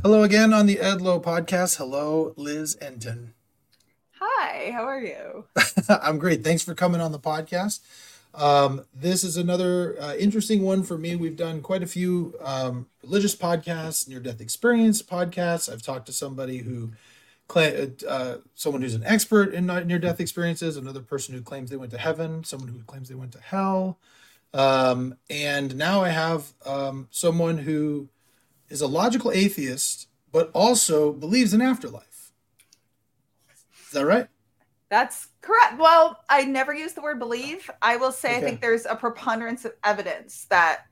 Hello again on the Ed Lowe podcast. Hello, Liz Entin. Hi, how are you? I'm great. Thanks for coming on the podcast. Um, this is another uh, interesting one for me. We've done quite a few um, religious podcasts, near death experience podcasts. I've talked to somebody who, uh, someone who's an expert in near death experiences, another person who claims they went to heaven, someone who claims they went to hell. Um, and now I have um, someone who is a logical atheist, but also believes in afterlife. Is that right? That's correct. Well, I never use the word believe. I will say okay. I think there's a preponderance of evidence that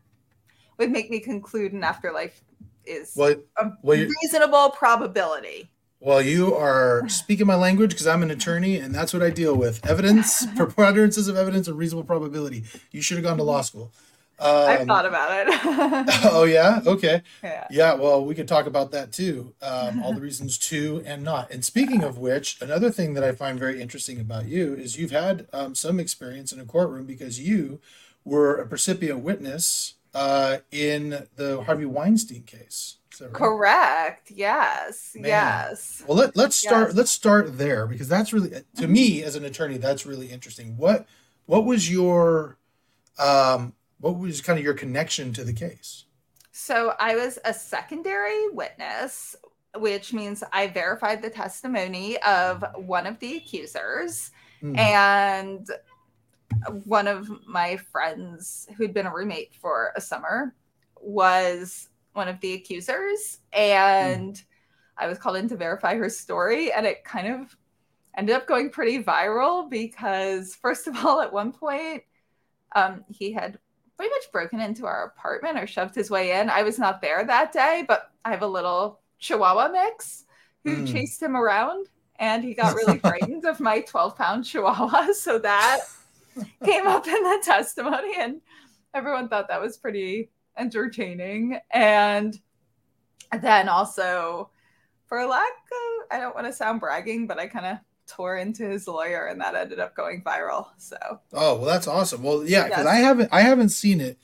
would make me conclude an afterlife is well, a well, reasonable probability. Well, you are speaking my language because I'm an attorney and that's what I deal with. Evidence, preponderances of evidence, and reasonable probability. You should have gone to law school. Um, I've thought about it. oh yeah, okay. Yeah. yeah. Well, we could talk about that too. Um, all the reasons to and not. And speaking of which, another thing that I find very interesting about you is you've had um, some experience in a courtroom because you were a percipient witness uh, in the Harvey Weinstein case. Right? Correct. Yes. Man. Yes. Well, let, let's start. Yes. Let's start there because that's really, to me as an attorney, that's really interesting. What What was your um, what was kind of your connection to the case? So I was a secondary witness, which means I verified the testimony of one of the accusers. Mm. And one of my friends who'd been a roommate for a summer was one of the accusers. And mm. I was called in to verify her story. And it kind of ended up going pretty viral because, first of all, at one point, um, he had pretty much broken into our apartment or shoved his way in. I was not there that day, but I have a little Chihuahua mix who mm. chased him around and he got really frightened of my 12 pound Chihuahua. So that came up in the testimony and everyone thought that was pretty entertaining. And then also, for lack of, I don't want to sound bragging, but I kind of tore into his lawyer and that ended up going viral so oh well that's awesome well yeah because yes. i haven't i haven't seen it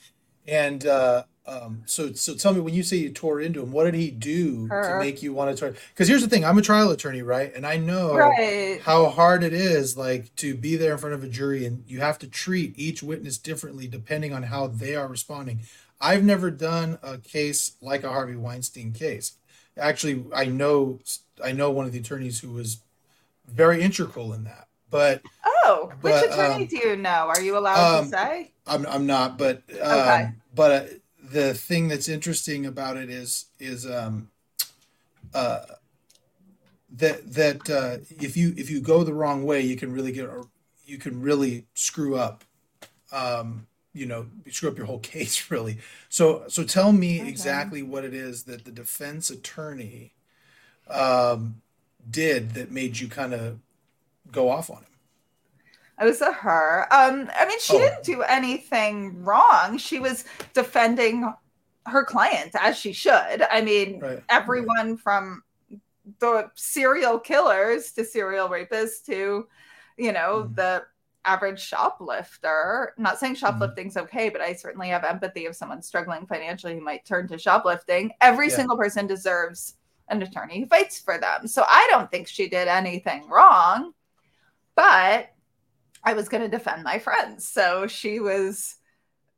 and uh um so so tell me when you say you tore into him what did he do Her. to make you want to try because here's the thing i'm a trial attorney right and i know right. how hard it is like to be there in front of a jury and you have to treat each witness differently depending on how they are responding i've never done a case like a harvey weinstein case actually i know i know one of the attorneys who was very integral in that. But oh, which but, attorney um, do you know? Are you allowed um, to say? I'm I'm not, but um, okay. But uh, the thing that's interesting about it is is um uh that that uh, if you if you go the wrong way, you can really get you can really screw up. Um, you know, screw up your whole case really. So so tell me okay. exactly what it is that the defense attorney um did that made you kind of go off on him? It was a her. Um, I mean, she oh. didn't do anything wrong. She was defending her client as she should. I mean, right. everyone right. from the serial killers to serial rapists to, you know, mm. the average shoplifter. I'm not saying mm-hmm. shoplifting's mm. okay, but I certainly have empathy if someone's struggling financially who might turn to shoplifting. Every yeah. single person deserves an attorney who fights for them. So I don't think she did anything wrong, but I was going to defend my friends. So she was,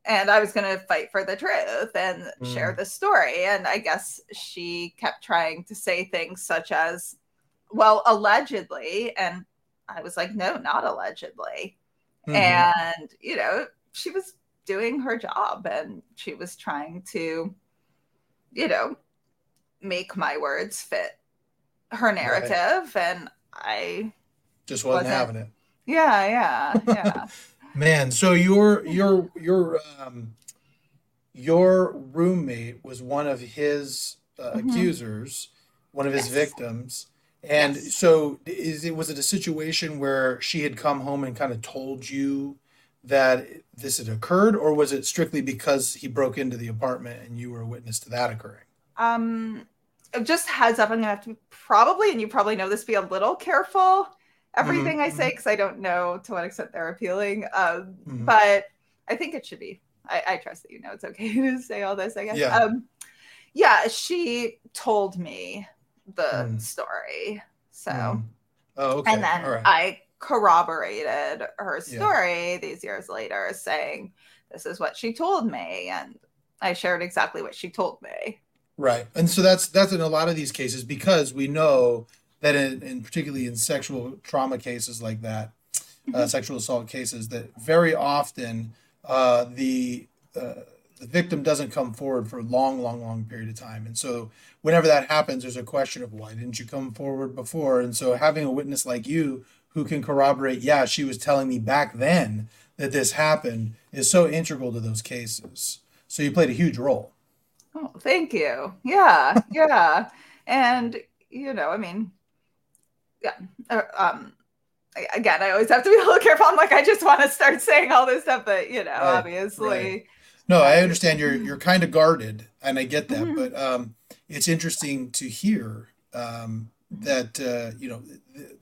and I was going to fight for the truth and mm. share the story. And I guess she kept trying to say things such as, well, allegedly. And I was like, no, not allegedly. Mm-hmm. And, you know, she was doing her job and she was trying to, you know, make my words fit her narrative right. and I just wasn't, wasn't, having it. Yeah, yeah, yeah. Man, so your your your um your roommate was one of his uh, mm-hmm. accusers, one of his yes. victims. And yes. so is it was it a situation where she had come home and kind of told you that this had occurred or was it strictly because he broke into the apartment and you were a witness to that occurring? Um, just heads up, I'm gonna have to probably, and you probably know this, be a little careful everything mm-hmm. I say because I don't know to what extent they're appealing. Um, mm-hmm. But I think it should be. I, I, trust that you know it's okay to say all this. I guess. Yeah. Um, yeah, she told me the mm. story. So, mm. oh, okay. And then right. I corroborated her story yeah. these years later, saying, This is what she told me. And I shared exactly what she told me. Right. And so that's that's in a lot of these cases because we know that in, in particularly in sexual trauma cases like that, uh, mm-hmm. sexual assault cases, that very often uh, the uh, the victim doesn't come forward for a long, long, long period of time. And so whenever that happens, there's a question of why didn't you come forward before? And so having a witness like you who can corroborate, yeah, she was telling me back then that this happened is so integral to those cases. So you played a huge role. Oh, thank you. Yeah, yeah. And you know, I mean, yeah. Uh, um, again, I always have to be a little careful. I'm like, I just want to start saying all this stuff, but you know, right, obviously. Right. No, I understand you're you're kind of guarded, and I get that. Mm-hmm. But um, it's interesting to hear um, that uh, you know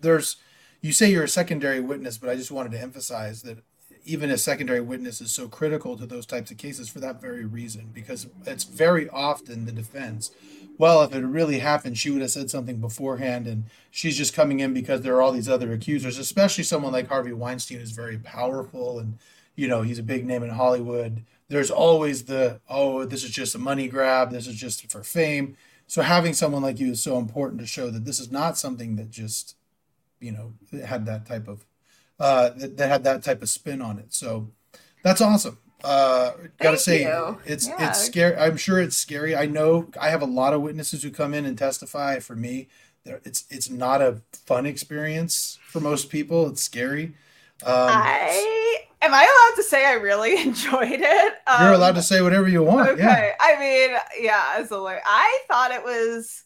there's. You say you're a secondary witness, but I just wanted to emphasize that even a secondary witness is so critical to those types of cases for that very reason, because it's very often the defense. Well, if it really happened, she would have said something beforehand, and she's just coming in because there are all these other accusers, especially someone like Harvey Weinstein is very powerful and you know he's a big name in Hollywood there's always the oh this is just a money grab this is just for fame so having someone like you is so important to show that this is not something that just you know had that type of uh that, that had that type of spin on it so that's awesome uh gotta say you. it's yeah. it's scary i'm sure it's scary i know i have a lot of witnesses who come in and testify for me it's it's not a fun experience for most people it's scary um, I am I allowed to say I really enjoyed it? Um, you're allowed to say whatever you want. Okay. Yeah. I mean, yeah, as a lawyer, I thought it was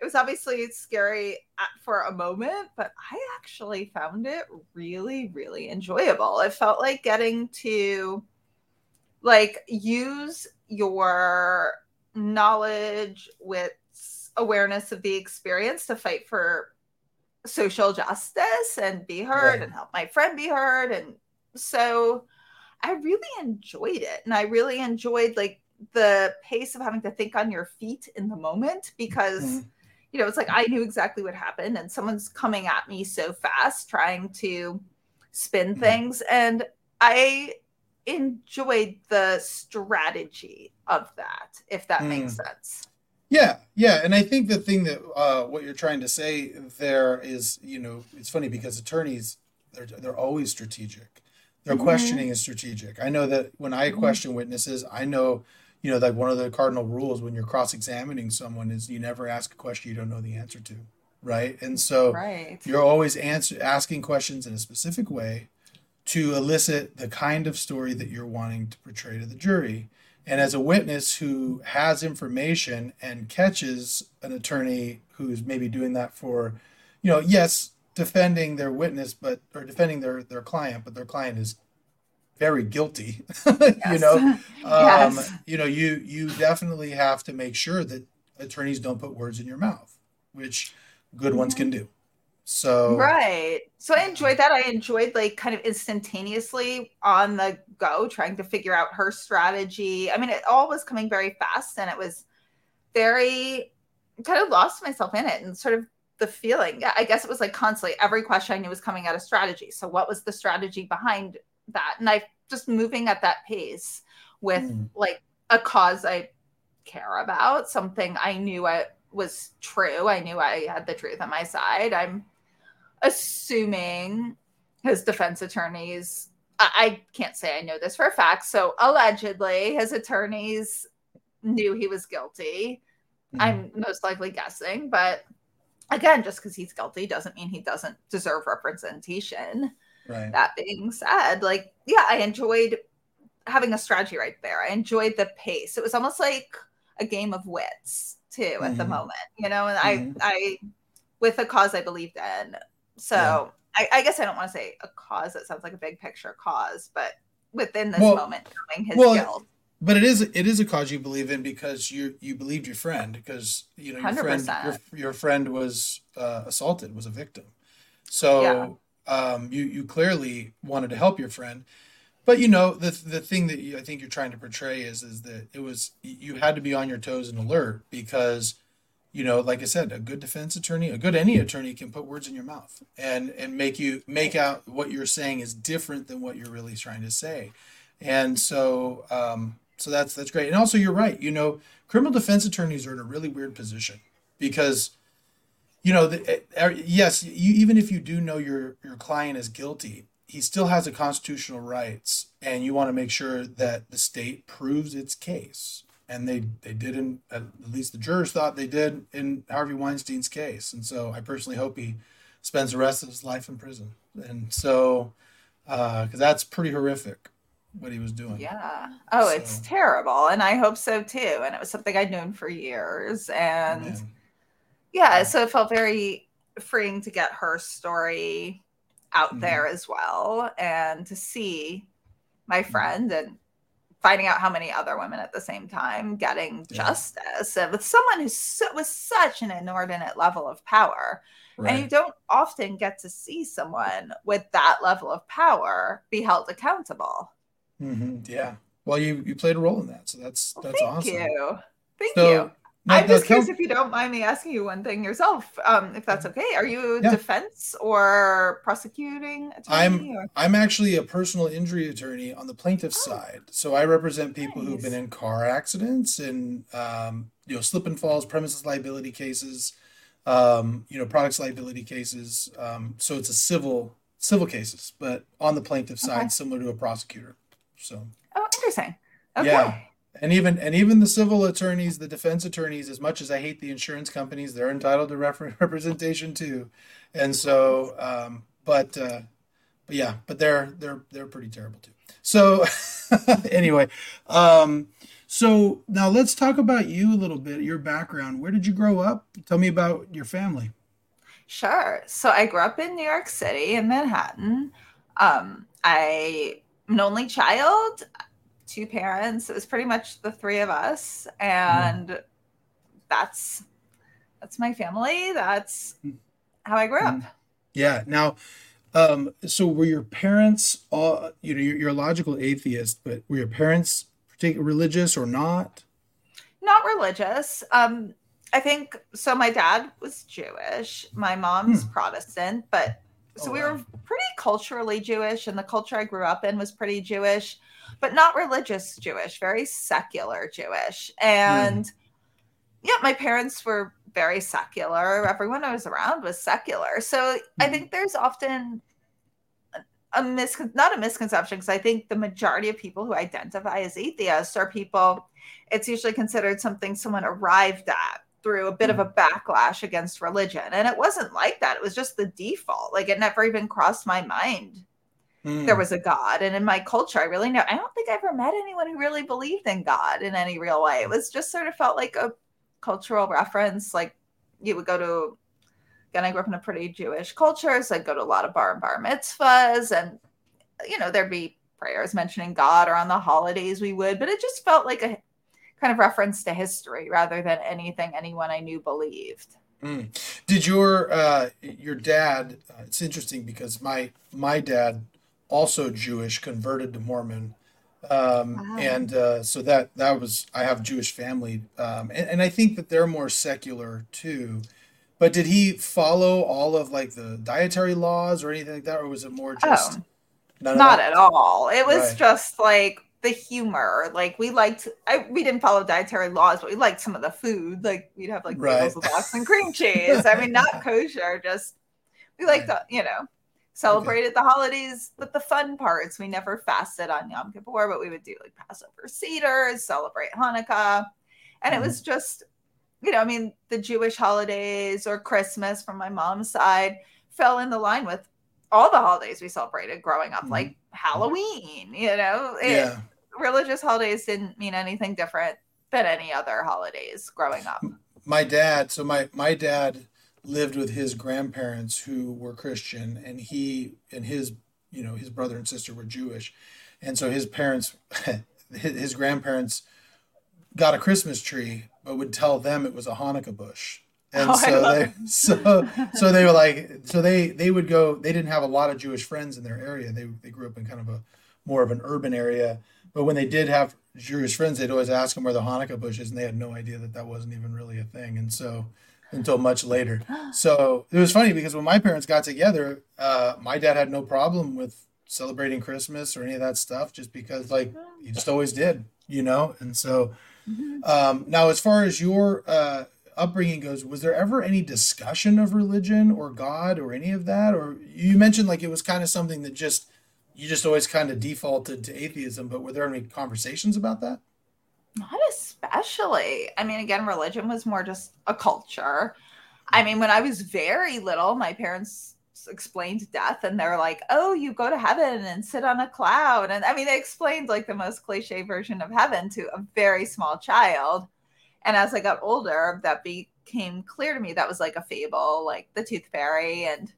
it was obviously scary for a moment, but I actually found it really, really enjoyable. It felt like getting to like use your knowledge with awareness of the experience to fight for social justice and be heard right. and help my friend be heard and so i really enjoyed it and i really enjoyed like the pace of having to think on your feet in the moment because mm-hmm. You know it's like i knew exactly what happened and someone's coming at me so fast trying to spin mm-hmm. things and i enjoyed the strategy of that if that mm. makes sense yeah, yeah, and I think the thing that uh, what you're trying to say there is, you know, it's funny because attorneys they're they're always strategic. Their mm-hmm. questioning is strategic. I know that when I mm-hmm. question witnesses, I know, you know, like one of the cardinal rules when you're cross-examining someone is you never ask a question you don't know the answer to, right? And so right. you're always answer, asking questions in a specific way to elicit the kind of story that you're wanting to portray to the jury. And as a witness who has information and catches an attorney who's maybe doing that for, you know, yes, defending their witness, but or defending their their client, but their client is very guilty. you know, um, yes. you know, you you definitely have to make sure that attorneys don't put words in your mouth, which good ones can do. So right. So I enjoyed that. I enjoyed like kind of instantaneously on the go trying to figure out her strategy. I mean, it all was coming very fast and it was very kind of lost myself in it and sort of the feeling. Yeah, I guess it was like constantly every question I knew was coming out of strategy. So what was the strategy behind that? And I just moving at that pace with mm. like a cause I care about, something I knew I was true. I knew I had the truth on my side. I'm assuming his defense attorneys, I, I can't say I know this for a fact. So allegedly, his attorneys knew he was guilty. Mm-hmm. I'm most likely guessing, but again, just because he's guilty doesn't mean he doesn't deserve representation. Right. That being said, like, yeah, I enjoyed having a strategy right there. I enjoyed the pace. It was almost like a game of wits too mm-hmm. at the mm-hmm. moment, you know, and mm-hmm. I, I, with a cause I believed in, so yeah. I, I, guess I don't want to say a cause that sounds like a big picture cause, but within this well, moment, knowing his well, guilt. But it is it is a cause you believe in because you you believed your friend because you know your 100%. friend your, your friend was uh, assaulted was a victim, so. Um, you you clearly wanted to help your friend. but you know the the thing that you, I think you're trying to portray is is that it was you had to be on your toes and alert because you know like I said a good defense attorney a good any attorney can put words in your mouth and and make you make out what you're saying is different than what you're really trying to say. And so um so that's that's great. And also you're right. You know criminal defense attorneys are in a really weird position because you know the, eh, er, yes you, even if you do know your your client is guilty he still has a constitutional rights and you want to make sure that the state proves its case. And they they did in at least the jurors thought they did in harvey weinstein's case. And so i personally hope he spends the rest of his life in prison. And so because uh, that's pretty horrific what he was doing. Yeah. Oh so. it's terrible. And i hope so too. And it was something i'd known for years. And yeah so it felt very freeing to get her story out mm-hmm. there as well and to see my mm-hmm. friend and finding out how many other women at the same time getting yeah. justice and with someone who's so, with such an inordinate level of power right. and you don't often get to see someone with that level of power be held accountable mm-hmm. yeah well you you played a role in that so that's well, that's thank awesome thank you thank so, you now, I'm just curious if you don't mind me asking you one thing yourself, um, if that's okay. Are you yeah. defense or prosecuting attorney? I'm or? I'm actually a personal injury attorney on the plaintiff's oh. side. So I represent people nice. who've been in car accidents and um, you know slip and falls, premises liability cases, um, you know products liability cases. Um, so it's a civil civil cases, but on the plaintiff okay. side, similar to a prosecutor. So. Oh, interesting. Okay. Yeah and even and even the civil attorneys, the defense attorneys, as much as I hate the insurance companies, they're entitled to rep- representation too. And so, um, but uh, but yeah, but they're they're they're pretty terrible too. So anyway, um, so now let's talk about you a little bit, your background. Where did you grow up? Tell me about your family. Sure. So I grew up in New York City in Manhattan. Um, I an only child two parents. It was pretty much the three of us, and mm. that's that's my family. That's how I grew up. Mm. Yeah. Now, um, so were your parents all? You know, you're, you're a logical atheist, but were your parents particular religious or not? Not religious. Um, I think so. My dad was Jewish. My mom's hmm. Protestant, but so oh, we wow. were pretty culturally Jewish, and the culture I grew up in was pretty Jewish but not religious Jewish, very secular Jewish. And mm. yeah, my parents were very secular. Everyone I was around was secular. So mm. I hmm. think there's often a mis not a misconception because I think the majority of people who identify as atheists are people it's usually considered something someone arrived at through a bit mm. of a hmm. backlash against religion. And it wasn't like that. It was just the default. Like it never even crossed my mind mm. there was a God. And in my culture, I really know, I don't think I ever met anyone who really believed in God in any real way. It was just sort of felt like a cultural reference. Like you would go to, again, I grew up in a pretty Jewish culture. So I'd go to a lot of bar and bat mitzvahs and, you know, there'd be prayers mentioning God or on the holidays we would, but it just felt like a kind of reference to history rather than anything anyone I knew believed. Mm. Did your uh, your dad? Uh, it's interesting because my my dad also Jewish, converted to Mormon. Um, wow. And uh, so that that was I have Jewish family, um, and, and I think that they're more secular too. But did he follow all of like the dietary laws or anything like that, or was it more just oh, not at all? It was right. just like the humor. Like we liked, I, we didn't follow dietary laws, but we liked some of the food. Like we'd have like right. bagels with lox and cream cheese. I mean, not kosher, just we liked right. the, you know, celebrated okay. the holidays with the fun parts. We never fasted on Yom Kippur, but we would do like Passover Seders, celebrate Hanukkah. And mm-hmm. it was just, you know, I mean, the Jewish holidays or Christmas from my mom's side fell in the line with all the holidays we celebrated growing up, mm-hmm. like Halloween, you know, it, yeah. religious holidays didn't mean anything different than any other holidays growing up. My dad, so my my dad lived with his grandparents who were Christian, and he and his you know his brother and sister were Jewish, and so his parents, his grandparents, got a Christmas tree, but would tell them it was a Hanukkah bush. And oh, so they so so they were like so they they would go they didn't have a lot of Jewish friends in their area they they grew up in kind of a more of an urban area. But when they did have Jewish friends, they'd always ask them where the Hanukkah bush is, and they had no idea that that wasn't even really a thing. And so, until much later. So it was funny because when my parents got together, uh, my dad had no problem with celebrating Christmas or any of that stuff, just because like he just always did, you know. And so mm-hmm. um, now, as far as your uh, upbringing goes, was there ever any discussion of religion or God or any of that? Or you mentioned like it was kind of something that just you just always kind of defaulted to atheism, but were there any conversations about that? Not especially. I mean, again, religion was more just a culture. I mean, when I was very little, my parents explained death and they're like, oh, you go to heaven and sit on a cloud. And I mean, they explained like the most cliche version of heaven to a very small child. And as I got older, that became clear to me that was like a fable, like the tooth fairy and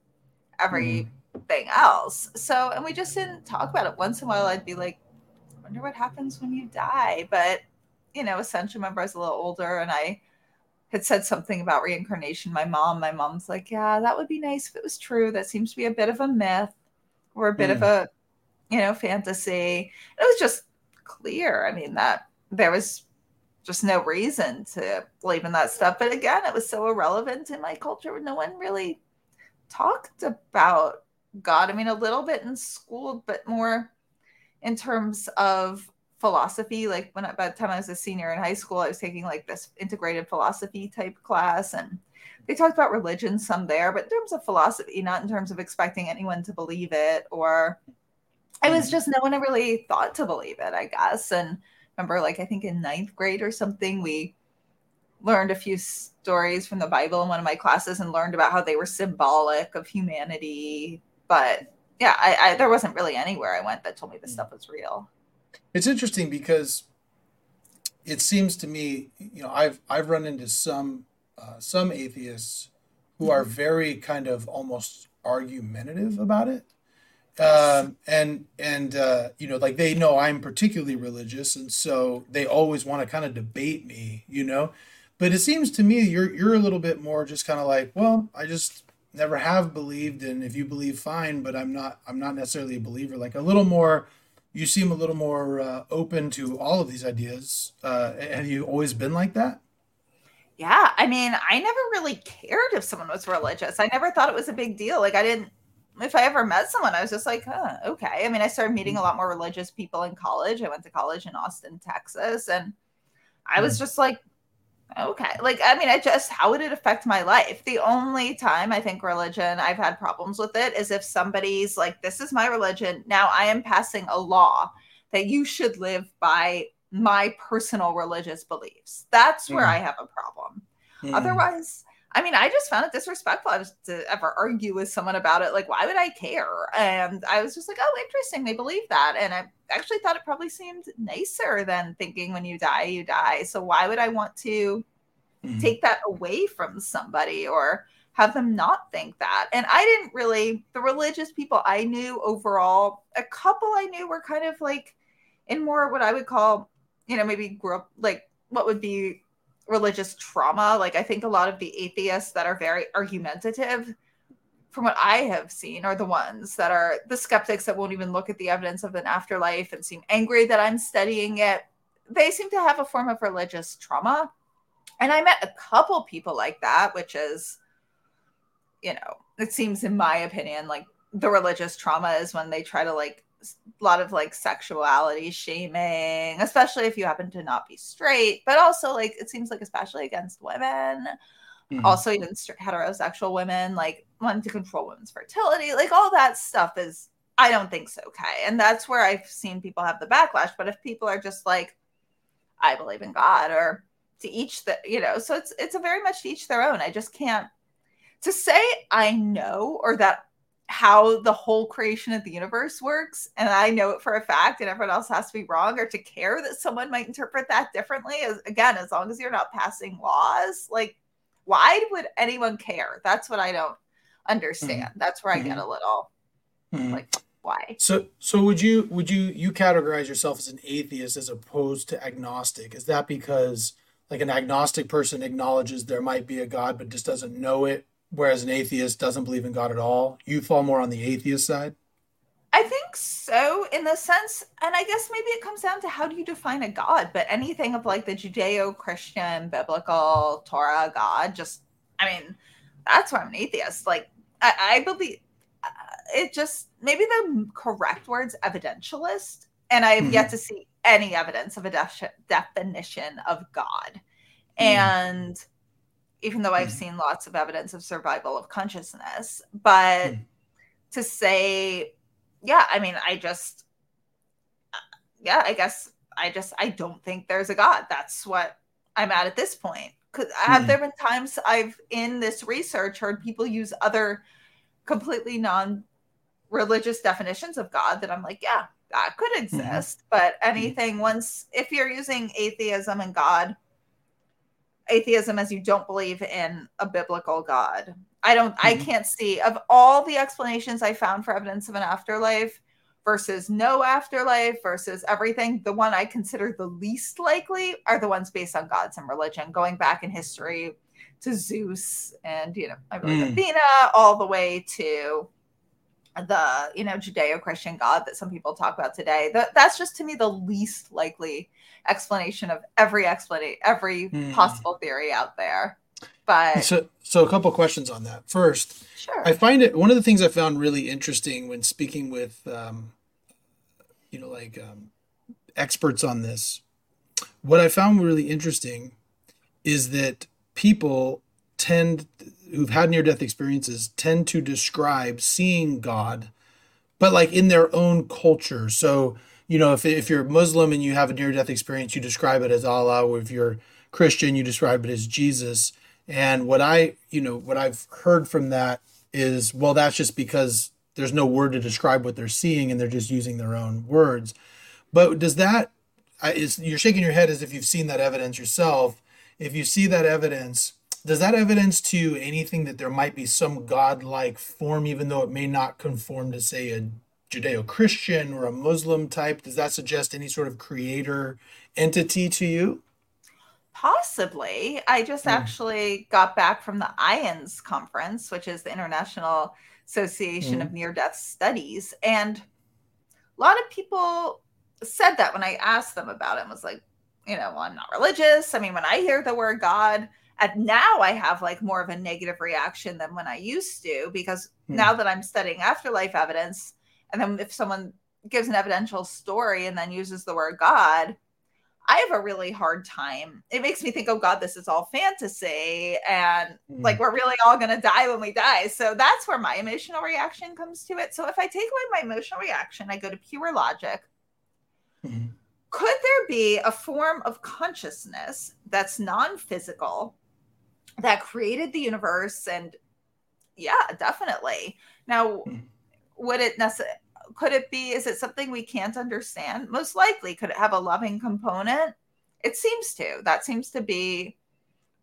everything mm. else. So, and we just didn't talk about it. Once in a while, I'd be like, I wonder what happens when you die. But, you know, essentially, remember I was a little older and I had said something about reincarnation. My mom, my mom's like, yeah, that would be nice if it was true. That seems to be a bit of a myth or a bit mm. of a, you know, fantasy. It was just clear. I mean, that there was just no reason to believe in that stuff. But again, it was so irrelevant in my culture. No one really talked about God. I mean, a little bit in school, but more in terms of philosophy. Like when by the time I was a senior in high school, I was taking like this integrated philosophy type class, and they talked about religion some there, but in terms of philosophy, not in terms of expecting anyone to believe it or. It was mm. just no one really thought to believe it, I guess. And remember like i think in ninth grade or something we learned a few stories from the bible in one of my classes and learned about how they were symbolic of humanity but yeah I, I there wasn't really anywhere i went that told me this stuff was real it's interesting because it seems to me you know i've i've run into some uh, some atheists who are mm-hmm. very kind of almost argumentative about it. Um, and and uh, you know like they know i'm particularly religious and so they always want to kind of debate me you know? But it seems to me you're you're a little bit more just kind of like well i just never have believed and if you believe fine but i'm not i'm not necessarily a believer. Like a little more you seem a little more uh, open to all of these ideas uh, have you always been like that yeah i mean i never really cared if someone was religious i never thought it was a big deal like i didn't if I ever met someone, I was just like, huh, okay. I mean, I started meeting a lot more religious people in college. I went to college in Austin, Texas, and I was hmm. just like, okay. Like, I mean, I just, how would it affect my life? The only time I think religion, I've had problems with it is if somebody's like, this is my religion. Now I am passing a law that you should live by my personal religious beliefs. That's where mm. I have a problem. Mm. Otherwise, I mean, I just found it disrespectful to ever argue with someone about it. Like, why would I care? And I was just like, oh, interesting. They believe that. And I actually thought it probably seemed nicer than thinking when you die, you die. So why would I want to mm-hmm. take that away from somebody or have them not think that? And I didn't really, the religious people I knew overall, a couple I knew were kind of like in more what I would call, you know, maybe grew up like what would be religious trauma. Like I think a lot of the atheists that are very argumentative, from what I have seen, are the ones that are the skeptics that won't even look at the evidence of an afterlife and seem angry that I'm studying it. They seem to have a form of religious trauma. And I met a couple people like that, which is, you know, it seems in my opinion, like the religious trauma is when they try to like a lot of like sexuality shaming, especially if you happen to not be straight, but also like it seems like especially against women. Mm-hmm. Also, even heterosexual women like wanting to control women's fertility, like all that stuff is, I don't think so okay. And that's where I've seen people have the backlash. But if people are just like, I believe in God, or to each the, you know, so it's it's a very much to each their own. I just can't to say I know or that how the whole creation of the universe works and i know it for a fact and everyone else has to be wrong or to care that someone might interpret that differently as, again as long as you're not passing laws like why would anyone care that's what i don't understand mm-hmm. that's where i get mm-hmm. a little mm-hmm. like why so so would you would you you categorize yourself as an atheist as opposed to agnostic is that because like an agnostic person acknowledges there might be a god but just doesn't know it whereas an atheist doesn't believe in God at all. You fall more on the atheist side. I think so in the sense, and I guess maybe it comes down to how do you define a God, but anything of like the Judeo Christian, biblical, Torah God, just, I mean, that's why I'm an atheist. Like, I, I believe uh, it just, maybe the correct word's evidentialist, and I have mm-hmm. yet to see any evidence of a def- definition of God. Mm-hmm. And even though I've mm-hmm. seen lots of evidence of survival of consciousness, but mm. to say yeah, I mean, I just, uh, yeah, I guess I just, I don't think there's a God. That's what I'm at at this point. Because have mm. there been times I've in this research heard people use other completely non religious definitions of God that I'm like, yeah, that could mm-hmm. exist. Mm-hmm. But anything once, if you're using atheism and God, atheism as you don't believe in a biblical God, I don't mm-hmm. I can't see of all the explanations I found for evidence of an afterlife versus no afterlife versus everything, the one I consider the least likely are the ones based on gods and religion, going back in history to Zeus and you know, I believe mm. Athena, all the way to the you know Judeo-Christian God that some people talk about today. That that's just to me the least likely explanation of every explanation, every mm. possible theory out there. But so, so a couple questions on that. First, sure. I find it one of the things I found really interesting when speaking with, um, you know, like um, experts on this. What I found really interesting is that people tend who've had near death experiences tend to describe seeing God, but like in their own culture. So, you know, if, if you're Muslim and you have a near death experience, you describe it as Allah, or if you're Christian, you describe it as Jesus. And what I, you know, what I've heard from that is, well, that's just because there's no word to describe what they're seeing and they're just using their own words. But does that, is, you're shaking your head as if you've seen that evidence yourself. If you see that evidence, does that evidence to anything that there might be some godlike form, even though it may not conform to, say, a Judeo Christian or a Muslim type? Does that suggest any sort of creator entity to you? Possibly. I just mm. actually got back from the IANDS conference, which is the International Association mm. of Near Death Studies. And a lot of people said that when I asked them about it, was like, you know, well, I'm not religious. I mean, when I hear the word God, and now I have like more of a negative reaction than when I used to, because mm. now that I'm studying afterlife evidence, and then if someone gives an evidential story and then uses the word God, I have a really hard time. It makes me think, oh God, this is all fantasy. And mm. like we're really all going to die when we die. So that's where my emotional reaction comes to it. So if I take away my emotional reaction, I go to pure logic. Mm. Could there be a form of consciousness that's non physical that created the universe? And yeah, definitely. Now, mm. would it necessarily? Could it be is it something we can't understand? Most likely could it have a loving component? It seems to. That seems to be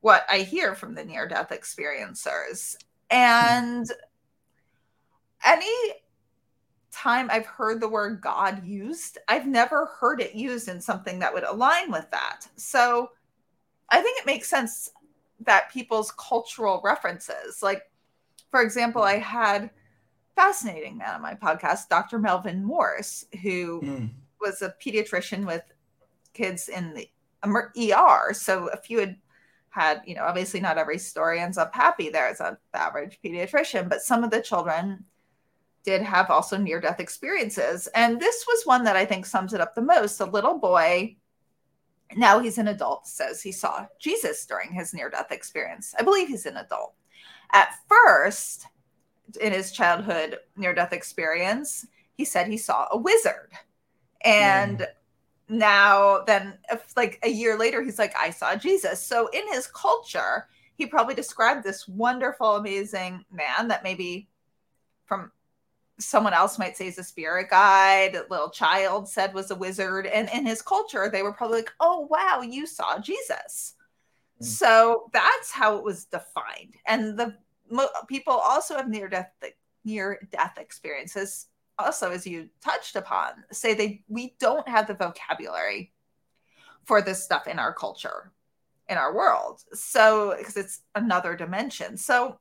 what i hear from the near death experiencers. And any time i've heard the word god used i've never heard it used in something that would align with that. So i think it makes sense that people's cultural references like for example i had fascinating man on my podcast, Dr. Melvin Morse, who mm. was a pediatrician with kids in the ER. So if you had had, you know, obviously not every story ends up happy there as an average pediatrician, but some of the children did have also near death experiences. And this was one that I think sums it up the most. A little boy, now he's an adult, says he saw Jesus during his near death experience. I believe he's an adult. At first, in his childhood near death experience, he said he saw a wizard. And mm. now, then, if, like a year later, he's like, I saw Jesus. So, in his culture, he probably described this wonderful, amazing man that maybe from someone else might say is a spirit guide, a little child said was a wizard. And in his culture, they were probably like, oh, wow, you saw Jesus. Mm. So that's how it was defined. And the mo- people also have near death near death experiences also as you touched upon say they we don't have the vocabulary for this stuff in our culture in our world so because it's another dimension so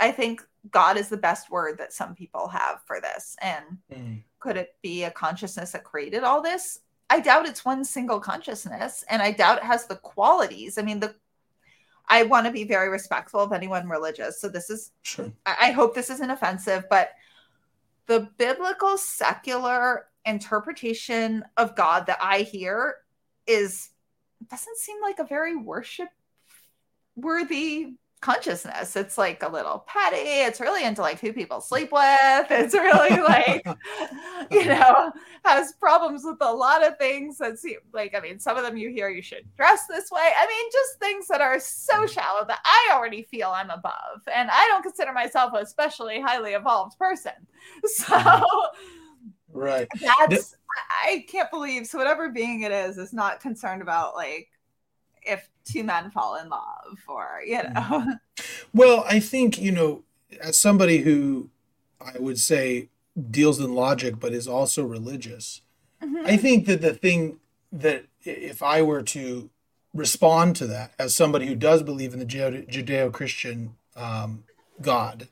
i think god is the best word that some people have for this and mm. could it be a consciousness that created all this? I doubt it's one single consciousness, and I doubt it has the qualities. I mean, the I want to be very respectful of anyone religious. So this is sure. I, I hope this isn't offensive, but the biblical secular interpretation of God that I hear is doesn't seem like a very worship worthy consciousness. It's like a little petty. It's really into like who people sleep with. It's really like, you know, has problems with a lot of things that seem like, I mean, some of them you hear you should dress this way. I mean, just things that are so mm. shallow that I already feel I'm above. And I don't consider myself a especially highly evolved person. So, mm. right. That's, I can't believe. So, whatever being it is, is not concerned about like, if two men fall in love or you know mm-hmm. well i think you know as somebody who i would say deals in logic but is also religious mm-hmm. i think that the thing that if i were to respond to that as somebody who does believe in the judeo-christian um, god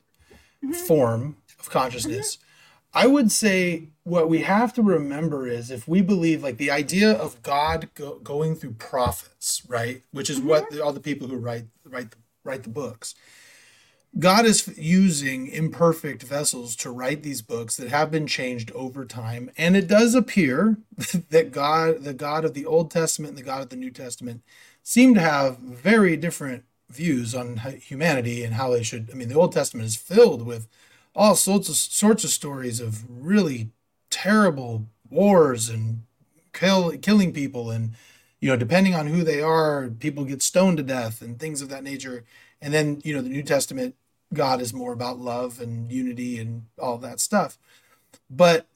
mm-hmm. form of consciousness mm-hmm. I would say what we have to remember is if we believe like the idea of God go, going through prophets, right, which is mm-hmm. what the, all the people who write write write the books. God is using imperfect vessels to write these books that have been changed over time, and it does appear that God, the God of the Old Testament and the God of the New Testament, seem to have very different views on humanity and how they should. I mean, the Old Testament is filled with all sorts of sorts of stories of really terrible wars and kill, killing people and you know depending on who they are people get stoned to death and things of that nature. And then you know the new testament god is more about love and unity and all that stuff. But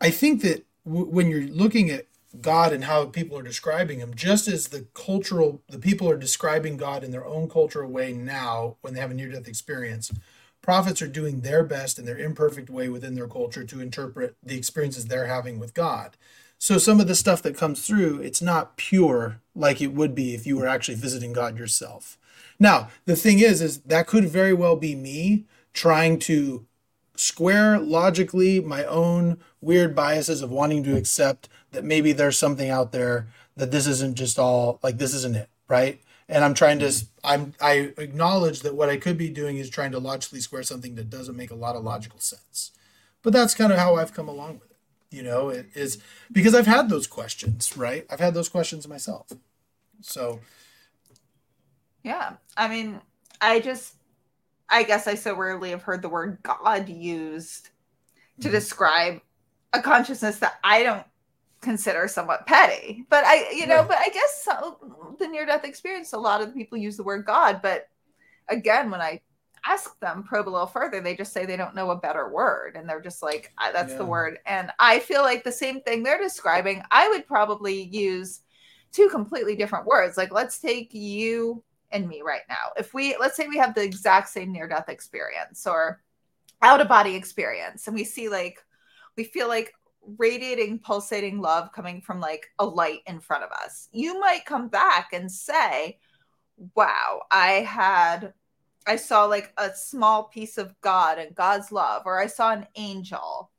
i think that w- when you're looking at god and how people are describing him just as the cultural the people are describing god in their own cultural way now when they have a near death experience prophets are doing their best in their imperfect way within their culture to interpret the experiences they're having with God. So some of the stuff that comes through, it's not pure like it would be if you were actually visiting God yourself. Now, the thing is is that could very well be me trying to square logically my own weird biases of wanting to accept that maybe there's something out there that this isn't just all like this isn't it, right? and I'm trying to I'm I acknowledge that what I could be doing is trying to logically square something that doesn't make a lot of logical sense. But that's kind of how I've come along with it. You know, it is because I've had those questions, right? I've had those questions myself. So yeah, I mean, I just I guess I so rarely have heard the word God used to mm-hmm. describe a consciousness that I don't consider somewhat petty. But I, you know, right. but I guess so, the near death experience, a lot of the people use the word God. But again, when I ask them, probe a little further, they just say they don't know a better word. And they're just like, that's yeah. the word. And I feel like the same thing they're describing, I would probably use two completely different words. Like, let's take you and me right now. If we, let's say we have the exact same near death experience or out of body experience, and we see like, we feel like radiating, pulsating love coming from like a light in front of us. You might come back and say, Wow, I had, I saw like a small piece of God and God's love, or I saw an angel.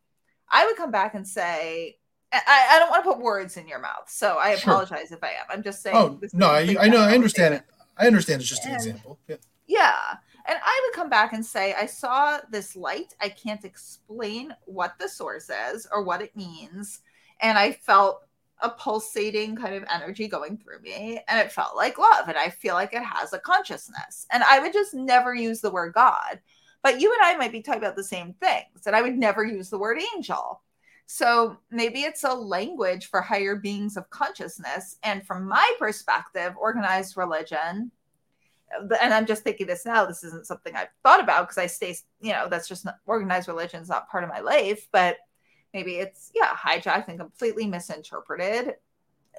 I would come back and say, I, I don't want to put words in your mouth, so I apologize sure. if I am. I'm just saying. Oh no, I, I know, I understand it. I understand. It's just an example. Yeah. Yeah. And I would come back and say, I saw this light. I can't explain what the source is or what it means. And I felt a pulsating kind of energy going through me and it felt like love and i feel like it has a consciousness and i would just never use the word god but you and i might be talking about the same things and i would never use the word angel so maybe it's a language for higher beings of consciousness and from my perspective organized religion and I'm just thinking this now. This isn't something I've thought about because I stay, you know, that's just not, organized religion is not part of my life. But maybe it's yeah hijacked and completely misinterpreted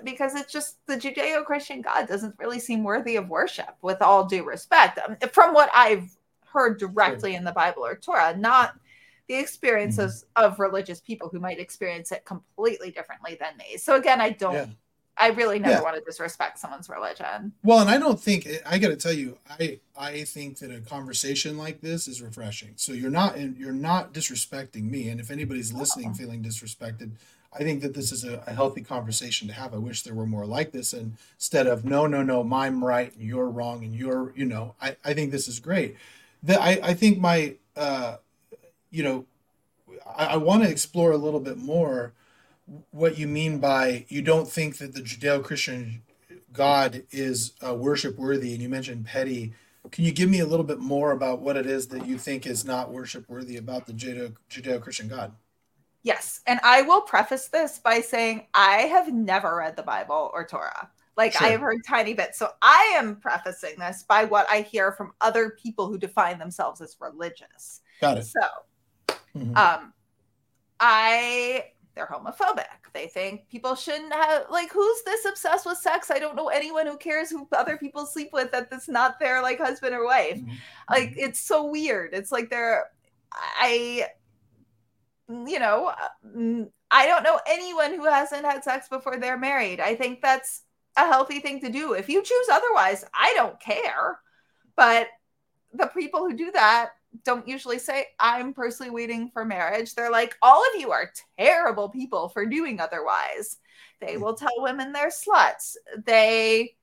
because it's just the Judeo-Christian God doesn't really seem worthy of worship. With all due respect, um, from what I've heard directly in the Bible or Torah, not the experiences mm-hmm. of religious people who might experience it completely differently than me. So again, I don't. Yeah. I really never yeah. want to disrespect someone's religion. Well, and I don't think I got to tell you, I I think that a conversation like this is refreshing. So you're not you're not disrespecting me, and if anybody's listening oh. feeling disrespected, I think that this is a, a, healthy conversation to have. I wish there were more like this, and instead of no, no, no, I'm right and you're wrong, and you're, you know, I, I think this is great. That I, I think my, uh, you know, I, I want to explore a little bit more what you mean by you don't think that the Judeo-Christian God is uh, worship worthy, and you mentioned petty. Can you give me a little bit more about what it is that you think is not worship worthy about the Judeo Christian God? Yes. And I will preface this by saying I have never read the Bible or Torah. Like sure. I have heard tiny bits. So I am prefacing this by what I hear from other people who define themselves as religious. Got it. So mm-hmm. um I they're homophobic. They think people shouldn't have like who's this obsessed with sex? I don't know anyone who cares who other people sleep with that that's not their like husband or wife. Mm-hmm. Like mm-hmm. it's so weird. It's like they're I you know, uh, I don't know anyone who hasn't had sex before they're married. I think that's a healthy thing to do. If you choose otherwise, I don't care. But the people who do that don't usually say, I'm personally waiting for marriage. They're like, all of you are terrible people for doing otherwise. They mm. will tell women they're sluts. They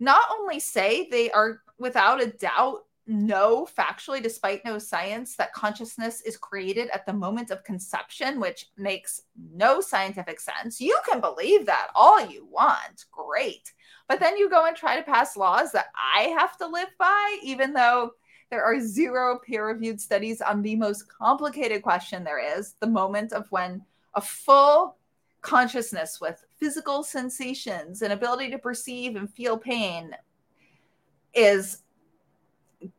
not only say they are without a doubt know factually, despite no science, that consciousness is created at the moment of conception, which makes no scientific sense. You can believe that all you want. Great. But then you go and try to pass laws that I have to live by, even though there are zero peer reviewed studies on the most complicated question there is the moment of when a full consciousness with physical sensations and ability to perceive and feel pain is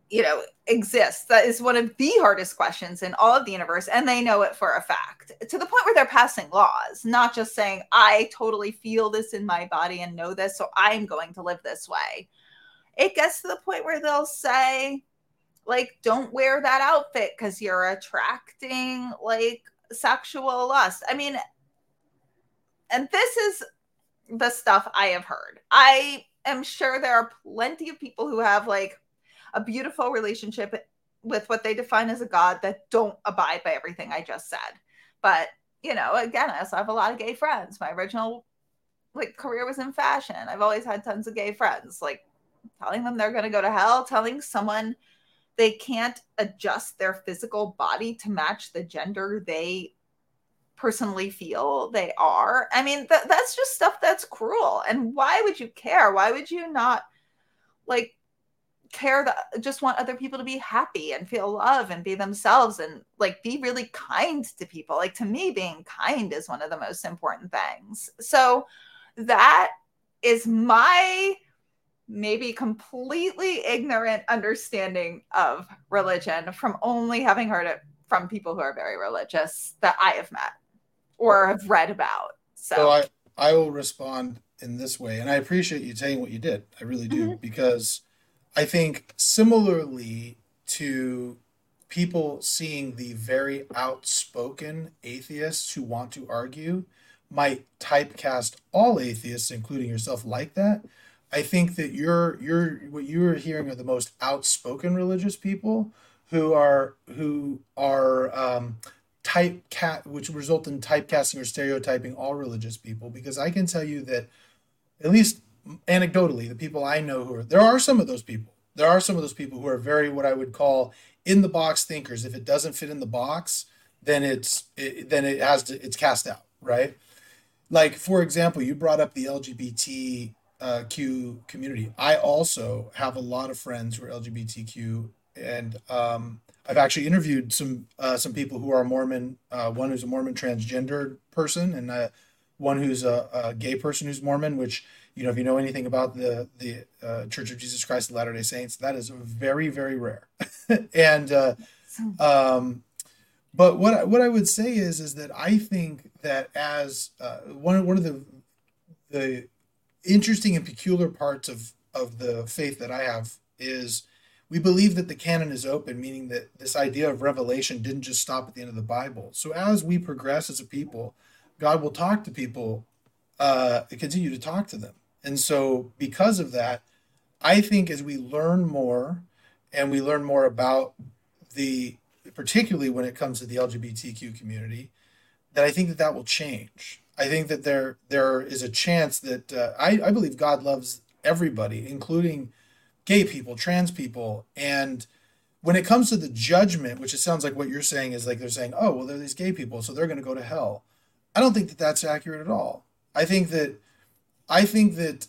you know exists. That is one of the hardest questions in all of the universe and they know it for a fact to the point where they're passing laws not just saying i totally feel this in my body and know this so i'm going to live this way. It gets to the point where they'll say like don't wear that outfit because you're attracting like sexual lust i mean and this is the stuff i have heard i am sure there are plenty of people who have like a beautiful relationship with what they define as a god that don't abide by everything I just said. But, you know, again, I also have a lot of gay friends. My original like career was in fashion. I've always had tons of gay friends. Like telling them they're going to go to hell, telling someone they can't adjust their physical body to match the gender they personally feel they are. I mean, th- that's just stuff that's cruel. And why would you care? Why would you not like care that just want other people to be happy and feel love and be themselves and like be really kind to people like to me being kind is one of the most important things so that is my maybe completely ignorant understanding of religion from only having heard it from people who are very religious that I have met or have read about. So, so I, I will respond in this way. And I appreciate you saying what you did. I really do, mm-hmm. because I think similarly to people seeing the very outspoken atheists who want to argue might typecast all atheists, including yourself, like that. I think that you're you're what you're hearing are the most outspoken religious people who are who are um, typecast, which result in typecasting or stereotyping all religious people. Because I can tell you that, at least anecdotally, the people I know who are there are some of those people. There are some of those people who are very what I would call in the box thinkers. If it doesn't fit in the box, then it's it, then it has to it's cast out, right? Like for example, you brought up the LGBTQ uh, community. I also have a lot of friends who are LGBTQ, and um, I've actually interviewed some uh, some people who are Mormon. Uh, one who's a Mormon transgender person, and uh, one who's a, a, gay person who's Mormon. Which you know, if you know anything about the the uh, Church of Jesus Christ of Latter Day Saints, that is very very rare. and uh, um, but what I, what I would say is is that I think that as uh, one one of the the interesting and peculiar parts of of the faith that I have is we believe that the canon is open, meaning that this idea of revelation didn't just stop at the end of the Bible. So as we progress as a people, God will talk to people uh, continue to talk to them. And so, because of that, I think as we learn more and we learn more about the, particularly when it comes to the LGBTQ community, that I think that that will change. I think that there there is a chance that uh, I, I believe God loves everybody, including gay people, trans people, and when it comes to the judgment, which it sounds like what you're saying is like they're saying, oh well, they're these gay people, so they're going to go to hell. I don't think that that's accurate at all. I think that I think that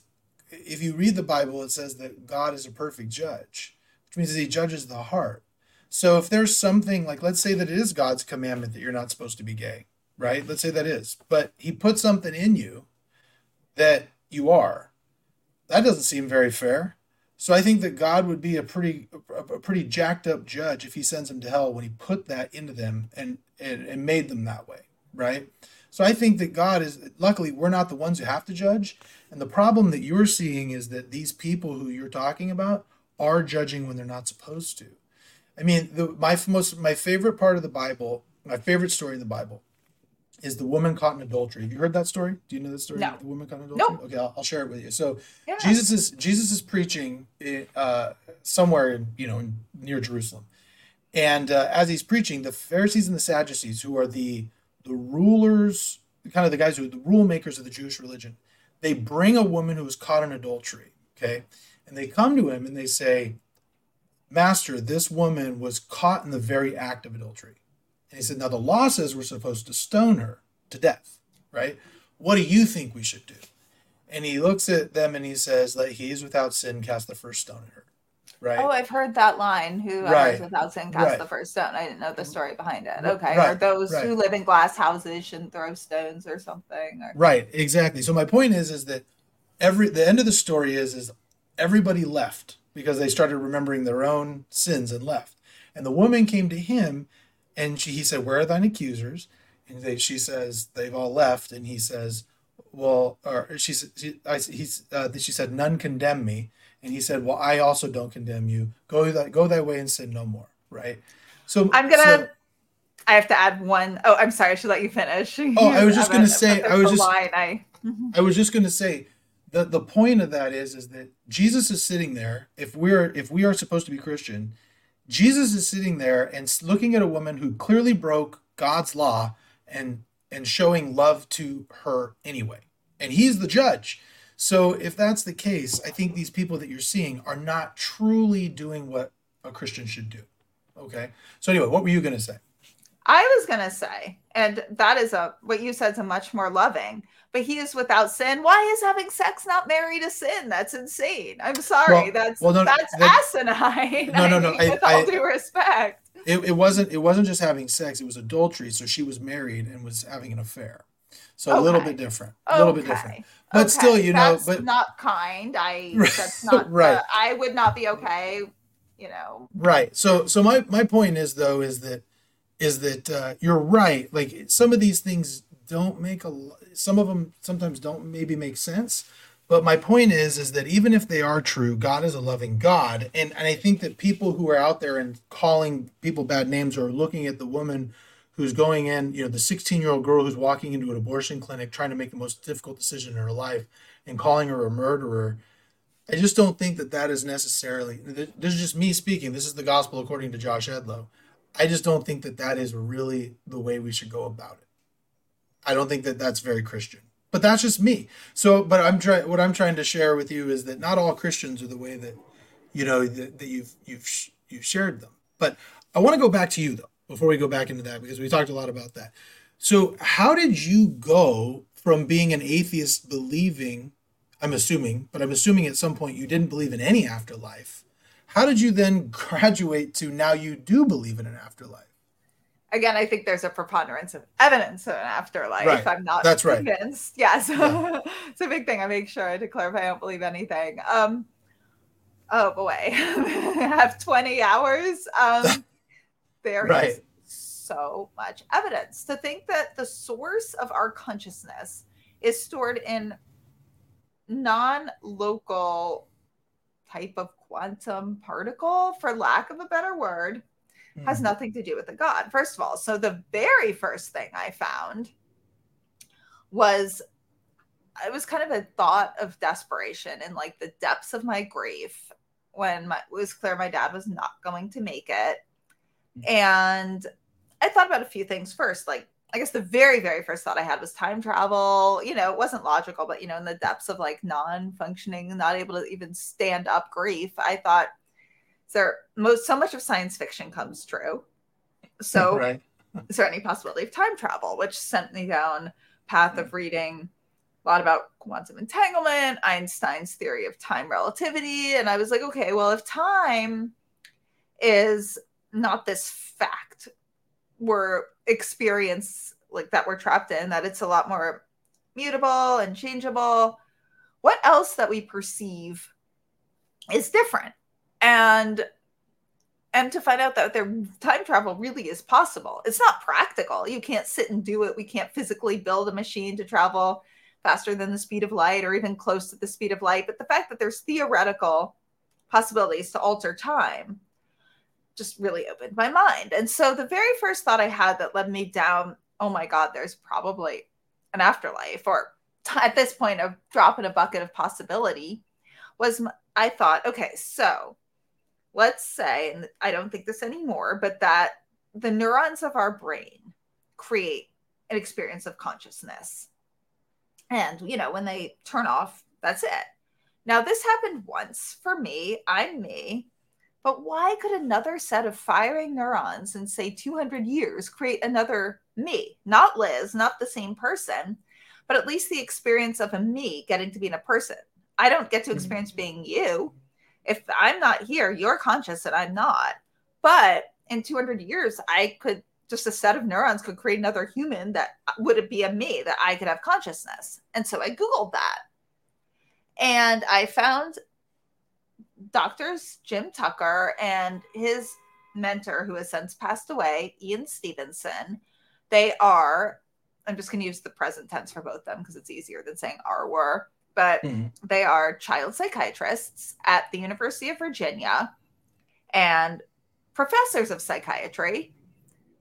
if you read the Bible, it says that God is a perfect judge, which means that He judges the heart. So if there's something like, let's say that it is God's commandment that you're not supposed to be gay, right? Let's say that is, but He put something in you that you are. That doesn't seem very fair. So I think that God would be a pretty a pretty jacked up judge if he sends them to hell when he put that into them and and, and made them that way, right? So I think that God is luckily we're not the ones who have to judge. And the problem that you're seeing is that these people who you're talking about are judging when they're not supposed to. I mean, the, my most my favorite part of the Bible, my favorite story in the Bible, is the woman caught in adultery. Have you heard that story? Do you know the story? No. The woman caught in adultery. Nope. Okay, I'll, I'll share it with you. So Yeah. Jesus is Jesus is preaching uh, somewhere in you know in, near Jerusalem, and uh, as he's preaching, the Pharisees and the Sadducees, who are the the rulers, kind of the guys who are the rule makers of the Jewish religion, they bring a woman who was caught in adultery. Okay, and they come to him and they say, "Master, this woman was caught in the very act of adultery." And he said, "Now the law says we're supposed to stone her to death, right? What do you think we should do?" And he looks at them and he says, "Let he is without sin cast the first stone at her." Right? Oh, I've heard that line. Who Right. without sin cast Right. the first stone. I didn't know the story behind it. Okay. right, Or those right. who live in glass houses shouldn't throw stones or something. Or Right, exactly. So my point is is that every the end of the story is is everybody left because they started remembering their own sins and left. And the woman came to him and she, he said, "Where are thine accusers?" And they, she says, "They've all left." And he says, "Well," or she she, I, he's, uh, she said, "None condemn me." And he said, "Well, I also don't condemn you. Go that go thy way and sin no more." Right. So I'm gonna. so- I have to add one oh I'm sorry. I should let you finish. Oh, I was just gonna say, I was just- line I. I was just going to say the the point of that is is that Jesus is sitting there. If we're if we are supposed to be Christian, Jesus is sitting there and looking at a woman who clearly broke God's law and and showing love to her anyway. And he's the judge. So if that's the case, I think these people that you're seeing are not truly doing what a Christian should do. Okay? So anyway, what were you going to say? I was gonna say, and that is a what you said is a much more loving. But he is without sin. Why is having sex not married a sin? That's insane. I'm sorry. Well- that's well, no, that's that- asinine. No, no, I no, mean, I- with all I- due respect. it, it wasn't it wasn't just having sex it was adultery so she was married and was having an affair so a little bit different a little bit different But still, Okay, you know, but- not kind. I that's not Right. uh, I would not be okay. You know, right so so my my point is though is that is that uh, you're right like some of these things don't make a some of them sometimes don't maybe make sense but my point is is that even if they are true god is a loving god and and i think that people who are out there and calling people bad names or looking at the woman who's going in you know the 16 year old girl who's walking into an abortion clinic trying to make the most difficult decision in her life and calling her a murderer I just don't think that that is necessarily. This is just me speaking. This is the gospel according to Josh Edlow. I just don't think that that is really the way we should go about it. I don't think that that's very Christian. But that's just me. So, but I'm trying. What I'm trying to share with you is that not all Christians are the way that you know that, that you've you've sh- you've shared them. But I want to go back to you though before we go back into that because we talked a lot about that. So, how did you go from being an atheist believing? I'm assuming, but I'm assuming at some point you didn't believe in any afterlife. How did you then graduate to now you do believe in an afterlife? again, I think there's a preponderance of evidence of an afterlife. Right. I'm not That's right. convinced. Yes. Yeah. it's a big thing. I make sure to clarify I don't believe anything. Um oh boy. I have 20 hours. Um there is Right. so much evidence to think that the source of our consciousness is stored in non-local type of quantum particle for lack of a better word has Mhm. nothing to do with the God, first of all. So the very first thing I found was it was kind of a thought of desperation and like the depths of my grief when my, it was clear my dad was not going to make it. Mm. And I thought about a few things first. Like, I guess the very, very first thought I had was time travel. You know, it wasn't logical, but, you know, in the depths of like non functioning, not able to even stand up grief, I thought, there most so much of science fiction comes true. So, right. is there any possibility of time travel? Which sent me down path of hmm. reading a lot about quantum entanglement, Einstein's theory of time relativity. And I was like, okay, well, if time is not this fact we're experience like that we're trapped in, that it's a lot more mutable and changeable, what else that we perceive is different? And and to find out that their time travel really is possible. It's not practical. You can't sit and do it. We can't physically build a machine to travel faster than the speed of light or even close to the speed of light. But the fact that there's theoretical possibilities to alter time just really opened my mind. And so the very first thought I had that led me down, oh my God, there's probably an afterlife, or t- at this point, a drop in a bucket of possibility, was I thought, okay, so let's say, and I don't think this anymore, but that the neurons of our brain create an experience of consciousness. And, you know, when they turn off, that's it. Now, this happened once for me. I'm me. But why could another set of firing neurons in, say, 200 years create another me? Not Liz, not the same person, but at least the experience of a me getting to be in a person. I don't get to mm-hmm. experience being you. If I'm not here, you're conscious and I'm not. But in 200 years, I could just a set of neurons could create another human that would it be a me that I could have consciousness. And so I Googled that. And I found doctors Jim Tucker and his mentor, who has since passed away, Ian Stevenson. They are, I'm just going to use the present tense for both of them because it's easier than saying are were, but mm-hmm. they are child psychiatrists at the University of Virginia and professors of psychiatry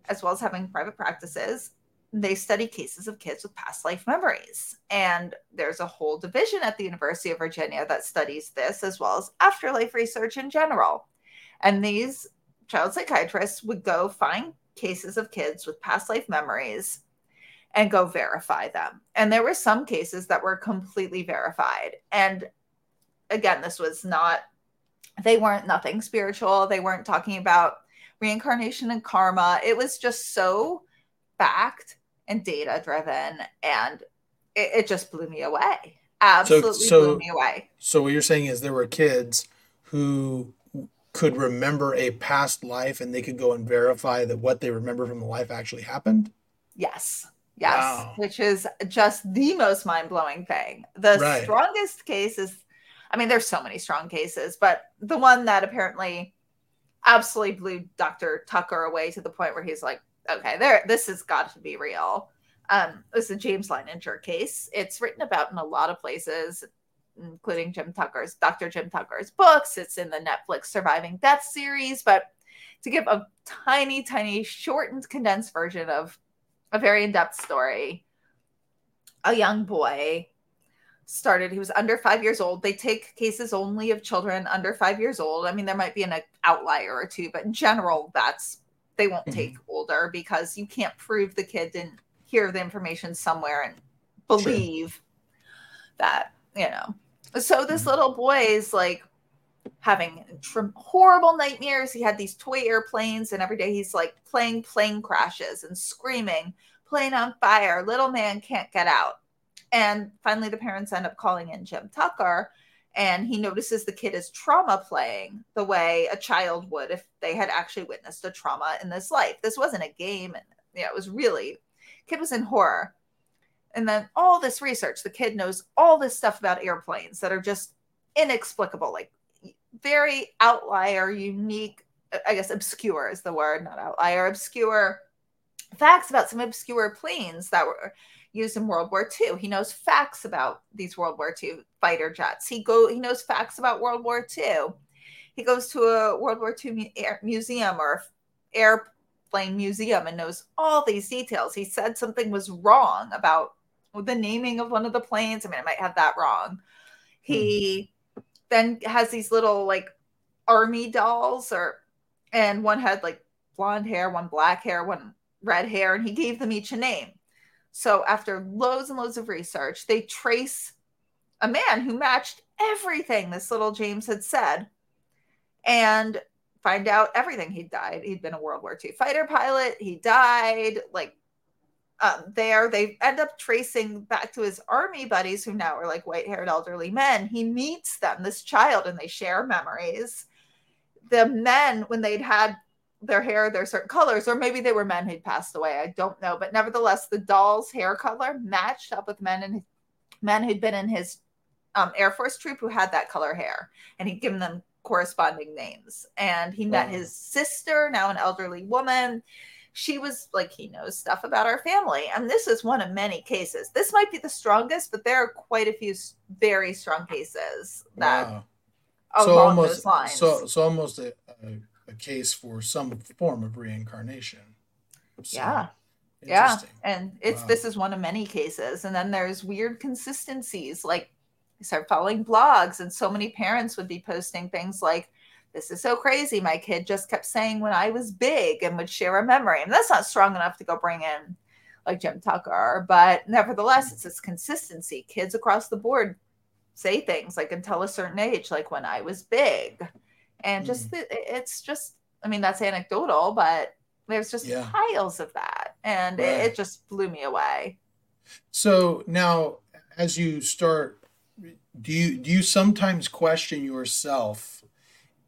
as well as having private practices, they study cases of kids with past life memories. And there's a whole division at the University of Virginia that studies this, as well as afterlife research in general. And these child psychiatrists would go find cases of kids with past life memories and go verify them. And there were some cases that were completely verified. And again, this was not, they weren't nothing spiritual. They weren't talking about reincarnation and karma. It was just so fact and data driven, and it, it just blew me away. Absolutely so, so, blew me away. So what you're saying is there were kids who could remember a past life and they could go and verify that what they remember from the life actually happened? Yes. Yes, wow. which is just the most mind-blowing thing. The right. strongest case is I mean there's so many strong cases, but the one that apparently absolutely blew Dr. Tucker away to the point where he's like, okay, there, this has got to be real. Um, it's a James Leininger case. It's written about in a lot of places, including Jim Tucker's, Dr. Jim Tucker's books. It's in the Netflix Surviving Death series. But to give a tiny, tiny, shortened, condensed version of a very in depth story, a young boy started he was under five years old they take cases only of children under five years old i mean there might be an outlier or two but in general that's they won't mm-hmm. take older because you can't prove the kid didn't hear the information somewhere and believe sure. that you know so this mm-hmm. little boy is like having tr- horrible nightmares he had these toy airplanes and every day he's like playing plane crashes and screaming plane on fire little man can't get out and finally, the parents end up calling in Jim Tucker, and he notices the kid is trauma playing the way a child would if they had actually witnessed a trauma in this life. This wasn't a game, and yeah, it was really kid was in horror. And then all this research, the kid knows all this stuff about airplanes that are just inexplicable, like very outlier, unique, I guess obscure is the word, not outlier, obscure facts about some obscure planes that were used in World War II. He knows facts about these World War II fighter jets. He go he knows facts about World War II. He goes to a World War II mu- museum or airplane museum and knows all these details. He said something was wrong about the naming of one of the planes. I mean, I might have that wrong. He hmm. then has these little like army dolls, or and one had like blonde hair, one black hair, one red hair, and he gave them each a name. So after loads and loads of research, they trace a man who matched everything this little James had said and find out everything. He died. He'd been a World War II fighter pilot. He died. Like um, there, they end up tracing back to his army buddies who now are like white haired elderly men. He meets them, this child, and they share memories. The men, when they'd had their hair their certain colors, or maybe they were men who'd passed away. I don't know, but nevertheless, the doll's hair color matched up with men and men who'd been in his um, Air Force troop who had that color hair, and he'd given them corresponding names. And he met his sister, now an elderly woman. She was like, he knows stuff about our family. And this is one of many cases. This might be the strongest, but there are quite a few very strong cases that wow. so almost, So, so almost a, a, a, case for some form of reincarnation. So, yeah. Yeah. And it's wow. this is one of many cases. And then there's weird consistencies like I started following blogs, and so many parents would be posting things like, This is so crazy. My kid just kept saying when I was big and would share a memory. And that's not strong enough to go bring in like Jim Tucker, but nevertheless, it's this consistency. Kids across the board say things like until a certain age, like when I was big. And just, mm. it's just, I mean, that's anecdotal, but there's just yeah. piles of that. And right. it, it just blew me away. So now, as you start do you do you sometimes question yourself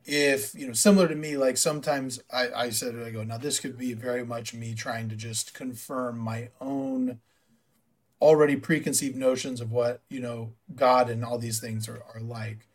if you know similar to me like sometimes i i said i go now this could be very much me trying to just confirm my own already preconceived notions of what you know god and all these things are, are like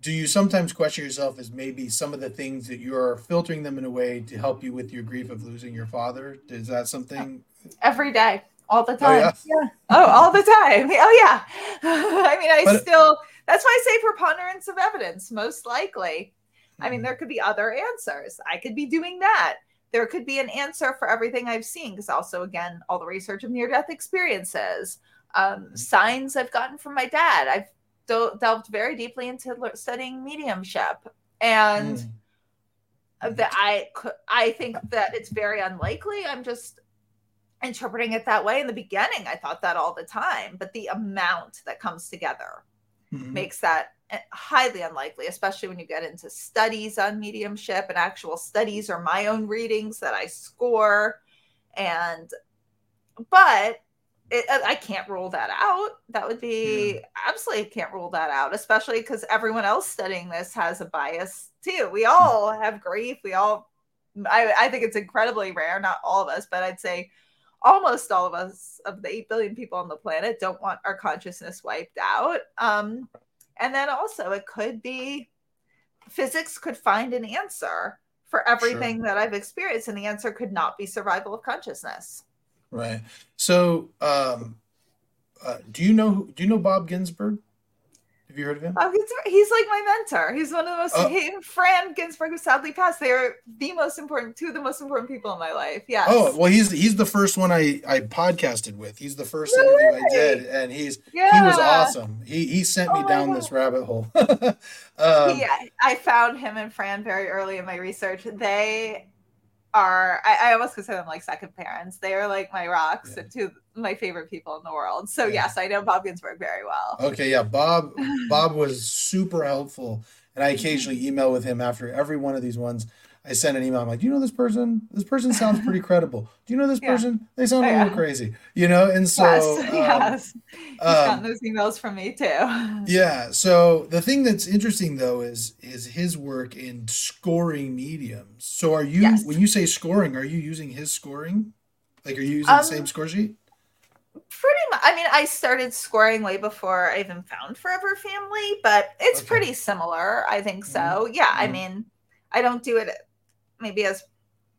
do you sometimes question yourself as maybe some of the things that you're filtering them in a way to help you with your grief of losing your father is that something every day all the time. Oh, yeah. yeah. Oh, all the time. Oh, yeah. I mean, I but, still, that's why I say preponderance of evidence, most likely. I mean, hmm. there could be other answers. I could be doing that. There could be an answer for everything I've seen, because also, again, all the research of near death experiences, um, mm-hmm. signs I've gotten from my dad. I've delved very deeply into studying mediumship. And mm-hmm. that I, I think that it's very unlikely. I'm just interpreting it that way in the beginning i thought that all the time but the amount that comes together mm-hmm. makes that eh, highly unlikely especially when you get into studies on mediumship and actual studies or my own readings that i score and but it, I can't rule that out. That would be yeah. absolutely can't rule that out, especially because everyone else studying this has a bias too. We all have grief. We all, I, I think it's incredibly rare, not all of us, but I'd say almost all of us of the 8 billion people on the planet don't want our consciousness wiped out um, and then also it could be physics could find an answer for everything sure. that i've experienced and the answer could not be survival of consciousness right so um, uh, do you know do you know bob ginsberg have you heard of him? Oh, he's, he's like my mentor. He's one of the most. Oh. He, Phran Ginsberg, who sadly passed, they're the most important, two of the most important people in my life. Yeah. Oh well, he's he's the first one I I podcasted with. He's the first interview I did, and he's yeah. he was awesome. He he sent me oh down this rabbit hole. um, yeah, I found him and Phran very early in my research. They are I, I, almost consider them like second parents. They are like my rocks yeah. and two my favorite people in the world. So yeah. yes, I know Bob Ginsberg very well. Okay, yeah, Bob Bob was super helpful, and I mm-hmm. occasionally email with him after every one of these ones. I send an email. I'm like, do you know this person? This person sounds pretty credible. Do you know this person? They sound a little crazy, you know. And so, yes, um, yes, he's um, gotten those emails from me too. Yeah. So the thing that's interesting though is is his work in scoring mediums. So are you yes. when you say scoring, are you using his scoring? Like, are you using um, the same score sheet? Pretty much. I mean, I started scoring way before I even found Forever Family, but it's okay. pretty similar. I think so. Mm-hmm. Yeah. Mm-hmm. I mean, I don't do it maybe as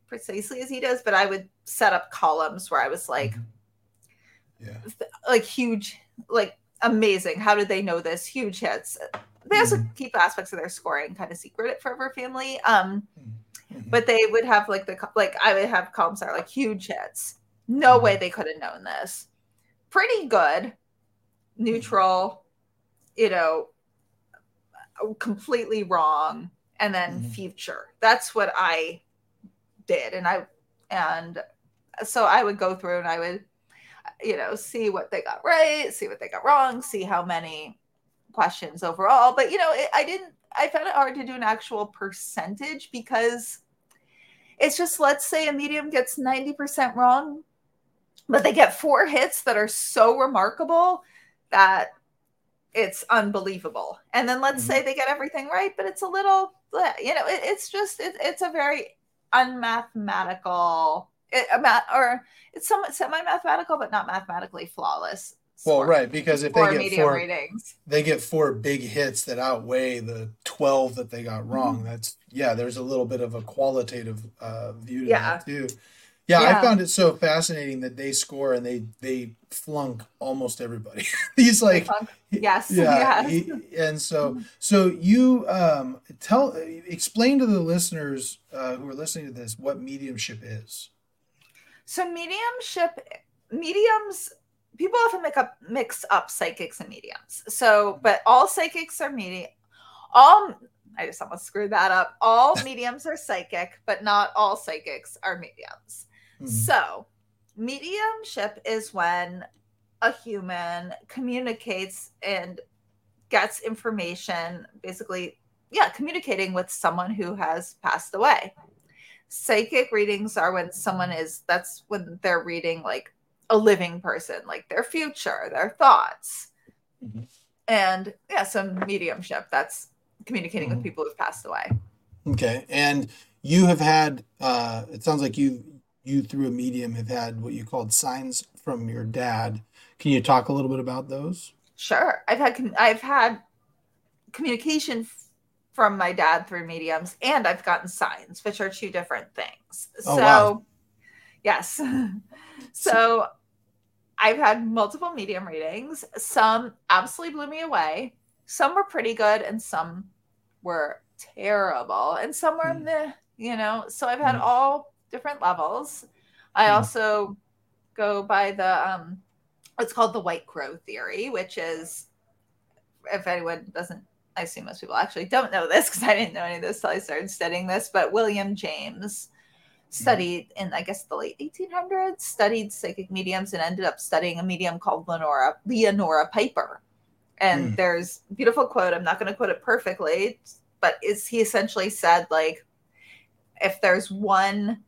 precisely as he does, but I would set up columns where I was like, mm-hmm. yeah, like huge, like amazing. How did they know this? Huge hits. They also mm-hmm. keep aspects of their scoring kind of secret at Forever Family. Um, mm-hmm. but they would have like the like I would have columns that are like huge hits. No mm-hmm. way they could have known this. pretty good, neutral, you know, completely wrong, and then mm-hmm. future. That's what I did. And I, and so I would go through and I would, you know, see what they got right, see what they got wrong, see how many questions overall. But, you know, it, I didn't, I found it hard to do an actual percentage because it's just, let's say a medium gets 90% wrong, but they get four hits that are so remarkable that it's unbelievable. And then let's mm-hmm. say they get everything right, but it's a little, you know, it, it's just, it, it's a very unmathematical it, or it's somewhat semi-mathematical but not mathematically flawless well right because if they get four ratings they get four big hits that outweigh the 12 that they got wrong mm-hmm. that's yeah there's a little bit of a qualitative uh, view to yeah. that too yeah, yeah, I found it so fascinating that they score and they they flunk almost everybody. He's like, yes, yeah, yes. He, and so so you um, tell explain to the listeners uh, who are listening to this what mediumship is. So mediumship mediums people often make up mix up psychics and mediums. So, but all psychics are medium. All I just almost screwed that up. All mediums are psychic, but not all psychics are mediums. Mm-hmm. So, mediumship is when a human communicates and gets information, basically, yeah, communicating with someone who has passed away. Psychic readings are when someone is, that's when they're reading like a living person, like their future, their thoughts. Mm-hmm. And yeah, some mediumship that's communicating mm-hmm. with people who've passed away. Okay. And you have had, uh, it sounds like you you through a medium have had what you called signs from your dad. Can you talk a little bit about those? Sure. I've had I've had communication from my dad through mediums and I've gotten signs, which are two different things. Oh, so wow. yes. so I've had multiple medium readings. Some absolutely blew me away. Some were pretty good and some were terrible and some were mm. meh, you know. So I've had mm. all different levels. I mm. also go by the um it's called the white crow theory, which is if anyone doesn't I assume most people actually don't know this because I didn't know any of this until I started studying this, but William James studied in I guess the late 1800s, studied psychic mediums and ended up studying a medium called Leonora Leonora Piper. And mm. there's beautiful quote, I'm not going to quote it perfectly, but is he essentially said like if there's one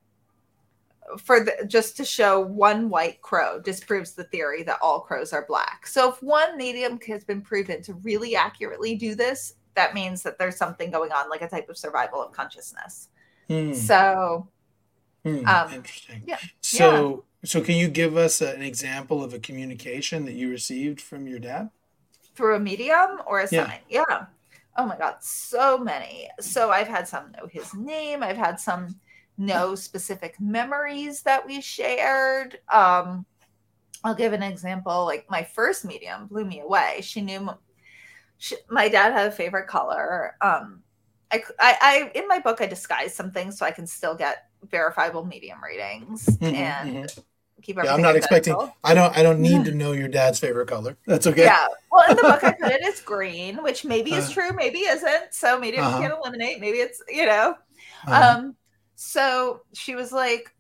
for the, just to show one white crow disproves the theory that all crows are black. So if one medium has been proven to really accurately do this, that means that there's something going on, like a type of survival of consciousness. Hmm. So, hmm. Um, interesting. Yeah. So, yeah. so can you give us a, an example of a communication that you received from your dad through a medium or a sign? yeah. sign? Yeah. Oh my God, so many. So I've had some know his name. I've had some no specific memories that we shared. Um, I'll give an example. Like my first medium blew me away. She knew she, my dad had a favorite color. Um, I, I, I, in my book, I disguise some things so I can still get verifiable medium readings mm-hmm, and mm-hmm. keep yeah, I'm not expecting. I don't. I don't need to know your dad's favorite color. That's okay. Yeah. Well, in the book, I put it as green, which maybe is uh, true, maybe isn't. So maybe uh-huh. can't eliminate. Maybe it's you know. Uh-huh. Um, so she was like,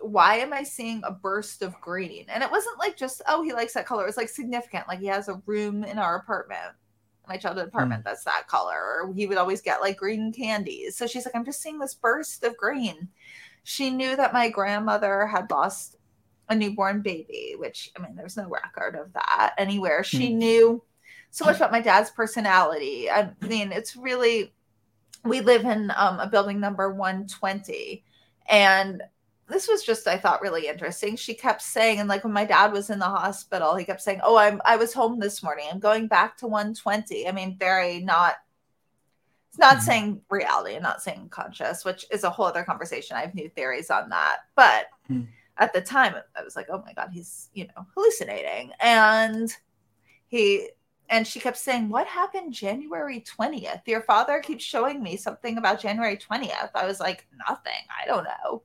why am I seeing a burst of green? And it wasn't like just, oh, he likes that color. It was like significant. Like he has a room in our apartment, my childhood hmm. apartment, mm. that's that color. Or he would always get like green candies. So she's like, I'm just seeing this burst of green. She knew that my grandmother had lost a newborn baby, which I mean, there's no record of that anywhere. She mm. knew so much about my dad's personality. I mean, it's really we live in um, a building number 120 and this was just i thought really interesting. She kept saying and like when my dad was in the hospital he kept saying oh i'm i was home this morning. I'm going back to 120 i mean very not it's not mm-hmm. saying reality and not saying conscious which is a whole other conversation. I have new theories on that. But mm-hmm. at the time i was like oh my god he's you know hallucinating. And he and she kept saying, What happened January 20th? Your father keeps showing me something about January 20th. I was like, Nothing. I don't know.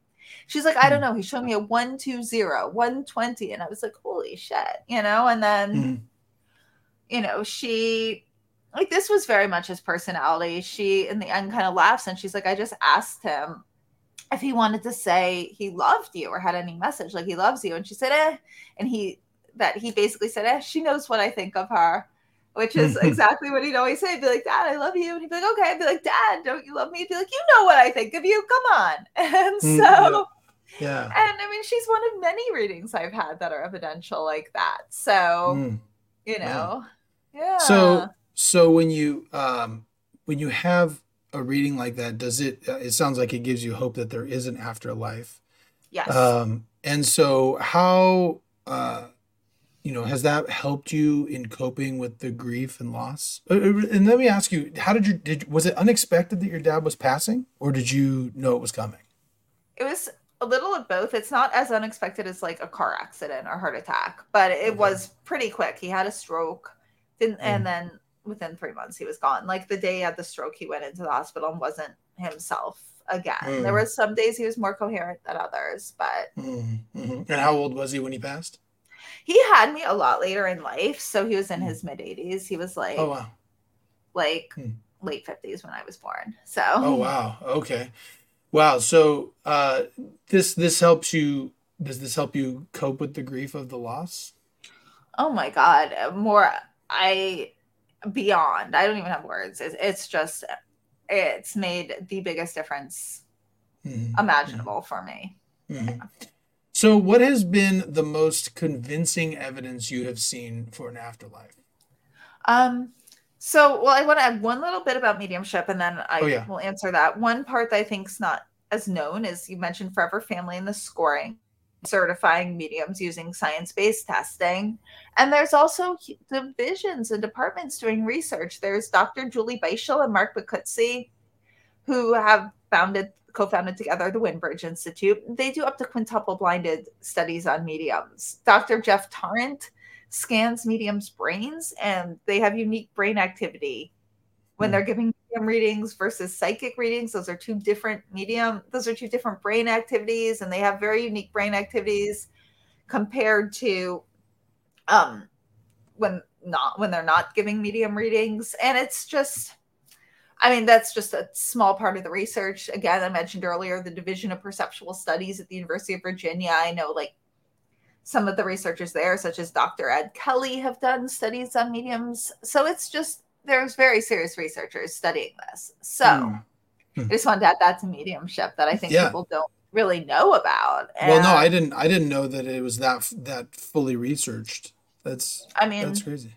She's like, I don't hmm. know. He showed me a 120, 120. And I was like, holy shit, you know? And then, mm. you know, she, like, this was very much his personality. She, in the end, kind of laughs and she's like, I just asked him if he wanted to say he loved you or had any message, like he loves you. And she said, eh. And he, that he basically said, eh, she knows what I think of her which is exactly what he'd always say. He'd be like, Dad, I love you. And he'd be like, okay. I'd be like, Dad, don't you love me? He'd be like, you know what I think of you. Come on. And mm, so, yeah. And I mean, she's one of many readings I've had that are evidential like that. So, mm. you know, yeah. yeah. So, so when you, um, when you have a reading like that, does it, uh, it sounds like it gives you hope that there is an afterlife. Yes. Um, and so how, uh, you know, has that helped you in coping with the grief and loss? Uh, uh, and let me ask you, how did you did was it unexpected that your dad was passing, or did you know it was coming? It was a little of both. It's not as unexpected as like a car accident or heart attack, but it okay. was pretty quick. He had a stroke, didn't, mm. and then within three months he was gone. Like the day he had the stroke, he went into the hospital and wasn't himself again. Mm. There were some days he was more coherent than others, but. Mm. Mm-hmm. And how old was he when he passed? He had me a lot later in life. So he was in hmm. his mid 80s. He was like, oh, wow. Like hmm. late 50s when I was born. So, oh, wow. Okay. Wow. So, uh, this, this helps you, does this help you cope with the grief of the loss? Oh my God. More, I, beyond, I don't even have words. It's, it's just, it's made the biggest difference mm-hmm. imaginable mm-hmm. for me. Mm-hmm. Yeah. So, what has been the most convincing evidence you have seen for an afterlife? Um, so, well, I want to add one little bit about mediumship, and then I oh, yeah. will answer that. One part that I think is not as known is you mentioned Forever Family and the scoring, certifying mediums using science-based testing, and there's also divisions and departments doing research. There's Dr. Julie Beischel and Mark Boccuzzi, who have founded co-founded together the Windbridge Institute. They do up to quintuple blinded studies on mediums. Dr. Jeff Tarrant scans mediums' brains, and they have unique brain activity when they're giving medium readings versus psychic readings. Those are two different medium. Those are two different brain activities, and they have very unique brain activities compared to um when not when they're not giving medium readings. And it's just I mean, that's just a small part of the research. Again, I mentioned earlier the Division of Perceptual Studies at the University of Virginia. I know like some of the researchers there, such as Dr. Ed Kelly, have done studies on mediums. So it's just there's very serious researchers studying this. So mm. I just wanted to add that to mediumship that I think yeah. people don't really know about. And well, no, I didn't. I didn't know that it was that that fully researched. That's I mean, that's crazy.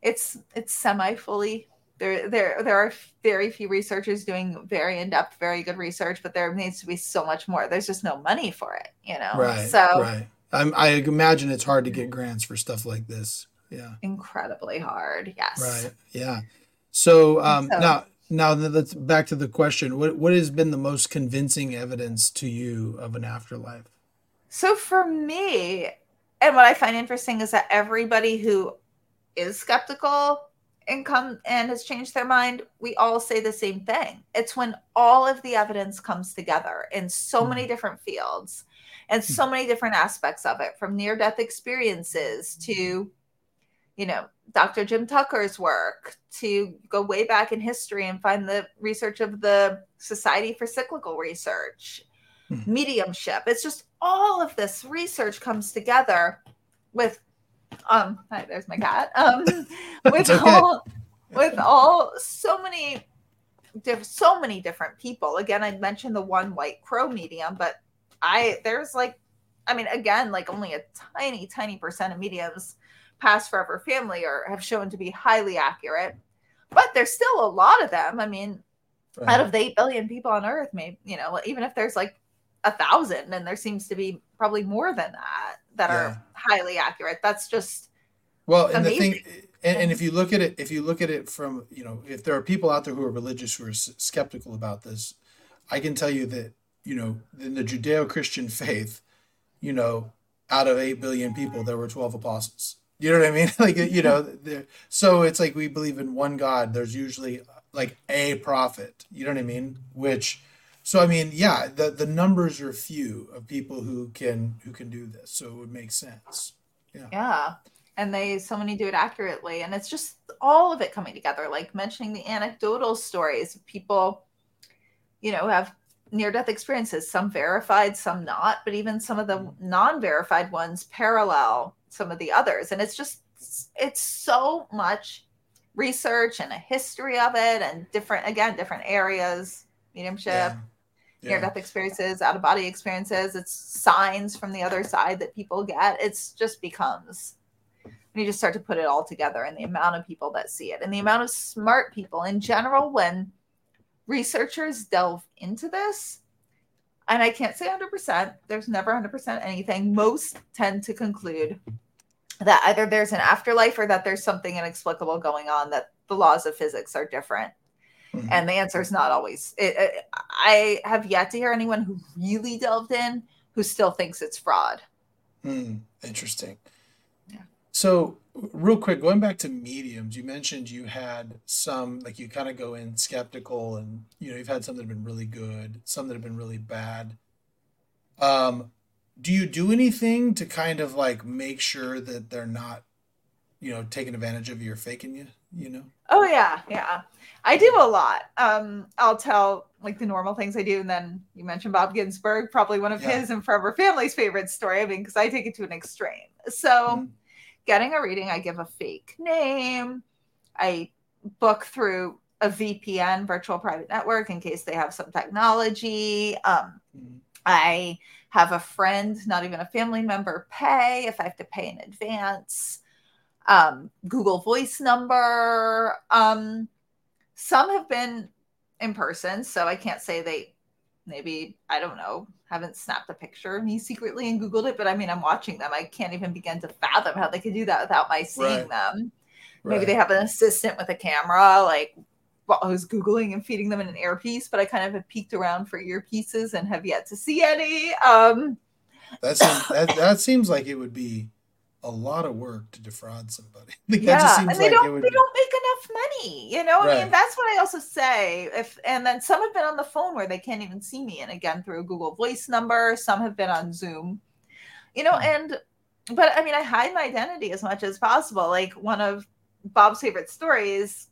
It's it's semi fully there there there are very few researchers doing very in-depth very good research but there needs to be so much more. There's just no money for it you know? Right so right. I'm, i imagine it's hard to get grants for stuff like this. Yeah. Incredibly hard yes. Right yeah. So um so, now now let's back to the question what what has been the most convincing evidence to you of an afterlife? So for me and what i find interesting is that everybody who is skeptical and come and has changed their mind, we all say the same thing. It's when all of the evidence comes together in so mm. many different fields and mm. so many different aspects of it, from near death experiences to, you know, Dr. Jim Tucker's work, to go way back in history and find the research of the Society for Psychical Research, mm. mediumship. It's just all of this research comes together with um hi, there's my cat um with okay. all with all so many diff- so many different people again i mentioned the one white crow medium but i there's like i mean again like only a tiny tiny percent of mediums past forever family or have shown to be highly accurate but there's still a lot of them i mean right. out of the 8 billion people on earth maybe you know even if there's like a thousand and there seems to be probably more than that that yeah. are highly accurate. That's just well, and amazing. the thing, and, and, if you look at it, if you look at it from, you know, if there are people out there who are religious who are s- skeptical about this, I can tell you that, you know, in the Judeo-Christian faith, you know, out of eight billion people, there were twelve apostles. You know what I mean? like, you know, so it's like we believe in one God. There's usually like a prophet. You know what I mean? Which so I mean, yeah, the the numbers are few of people who can who can do this, so it would make sense. Yeah. Yeah. And they so many do it accurately. And it's just all of it coming together, like mentioning the anecdotal stories of people, you know, have near death experiences, some verified, some not, but even some of the mm-hmm. non verified ones parallel some of the others. And it's just, it's so much research and a history of it and different, again, different areas, mediumship. Yeah near death experiences, out of body experiences. It's signs from the other side that people get. It's just becomes when you just start to put it all together and the amount of people that see it and the amount of smart people in general when researchers delve into this and i can't say 100% there's never 100% anything most tend to conclude that either there's an afterlife or that there's something inexplicable going on that the laws of physics are different Mm-hmm. And the answer is not always. It, it, I have yet to hear anyone who really delved in who still thinks it's fraud. Hmm. Interesting. Yeah. So, real quick, going back to mediums, you mentioned you had some, like you kind of go in skeptical, and you know you've had some that have been really good, some that have been really bad. Um, do you do anything to kind of like make sure that they're not, you know, taking advantage of you or faking you? You know? Oh yeah, yeah. I do a lot. Um, I'll tell like the normal things I do, and then you mentioned Bob Ginsberg, probably one of yeah. his and Forever Family's favorite story. I mean, because I take it to an extreme. So, mm-hmm. getting a reading, I give a fake name. I book through a VPN, virtual private network, in case they have some technology. Um, mm-hmm. I have a friend, not even a family member, pay if I have to pay in advance. Um, Google Voice number. Um, some have been in person, so I can't say they maybe, I don't know, haven't snapped a picture of me secretly and Googled it, but I mean, I'm watching them. I can't even begin to fathom how they could do that without my seeing right. them. Maybe right. they have an assistant with a camera, like who's Googling and feeding them in an earpiece, but I kind of have peeked around for earpieces and have yet to see any. Um, that, seems, that, that seems like it would be a lot of work to defraud somebody. yeah, and they like don't they be... don't make enough money. You know, right. I mean, that's what I also say. If and then some have been on the phone where they can't even see me, and again through a Google Voice number. Some have been on Zoom. You know, hmm. and but I mean, I hide my identity as much as possible. Like one of Bob's favorite stories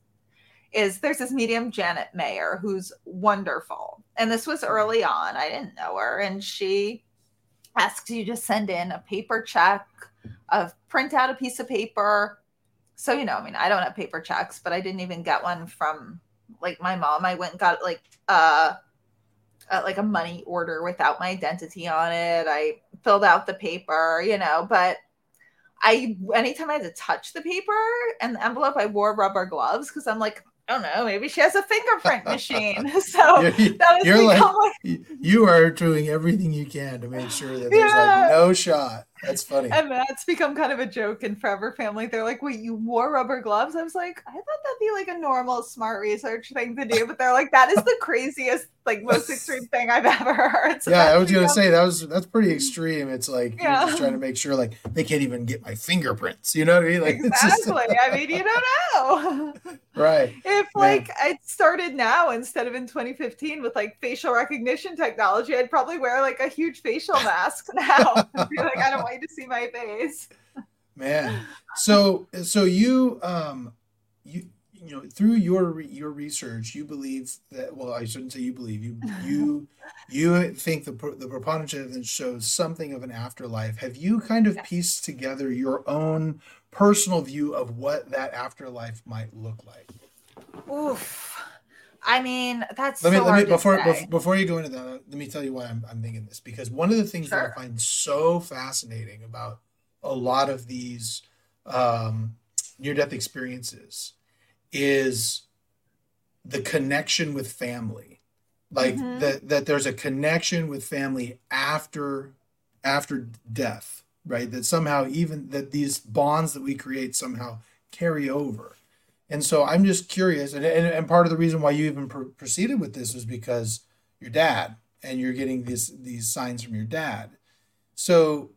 is there's this medium Janet Mayer who's wonderful, and this was early on. I didn't know her, and she asks you to send in a paper check of print out a piece of paper. So, you know, I mean, I don't have paper checks, but I didn't even get one from like my mom. I went and got like uh, uh like a money order without my identity on it. I filled out the paper, you know, but I anytime I had to touch the paper and the envelope, I wore rubber gloves because I'm like, I don't know, maybe she has a fingerprint machine. So you're, that you're like, you are doing everything you can to make sure that there's yeah. like no shot that's funny. And that's become kind of a joke in Forever Family. They're like, wait, you wore rubber gloves? I was like, I thought that'd be like a normal smart research thing to do. But they're like, that is the craziest, like most extreme thing I've ever heard. So yeah, I was gonna say that was that's pretty extreme. It's like yeah. you're just trying to make sure like they can't even get my fingerprints. You know what I mean? Like exactly. Just... I mean, you don't know. right. If like I started now instead of in 2015 with like facial recognition technology, I'd probably wear like a huge facial mask now. like, I don't want you to see my face. Man, so so you um you you know through your your research you believe that well I shouldn't say you believe you you you think the the preponderance evidence shows something of an afterlife. Have you kind of pieced together your own personal view of what that afterlife might look like? Oof. I mean, that's let me so let me before, before before you go into that. Let me tell you why I'm I'm thinking this because one of the things sure. that I find so fascinating about a lot of these um, near death experiences is the connection with family, like mm-hmm. that that there's a connection with family after after death, right? That somehow even that these bonds that we create somehow carry over and so I'm just curious, and, and, and part of the reason why you even pr- proceeded with this was because your dad, and you're getting these these signs from your dad. So,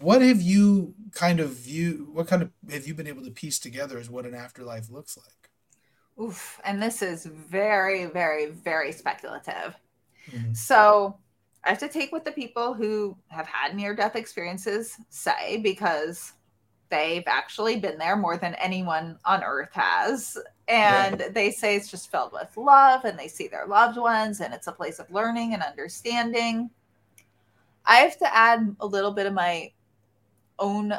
what have you kind of view? What kind of have you been able to piece together as what an afterlife looks like? Oof, and this is very, very, very speculative. Mm-hmm. So I have to take what the people who have had near death experiences say because they've actually been there more than anyone on earth has. And right. they say it's just filled with love and they see their loved ones and it's a place of learning and understanding. I have to add a little bit of my own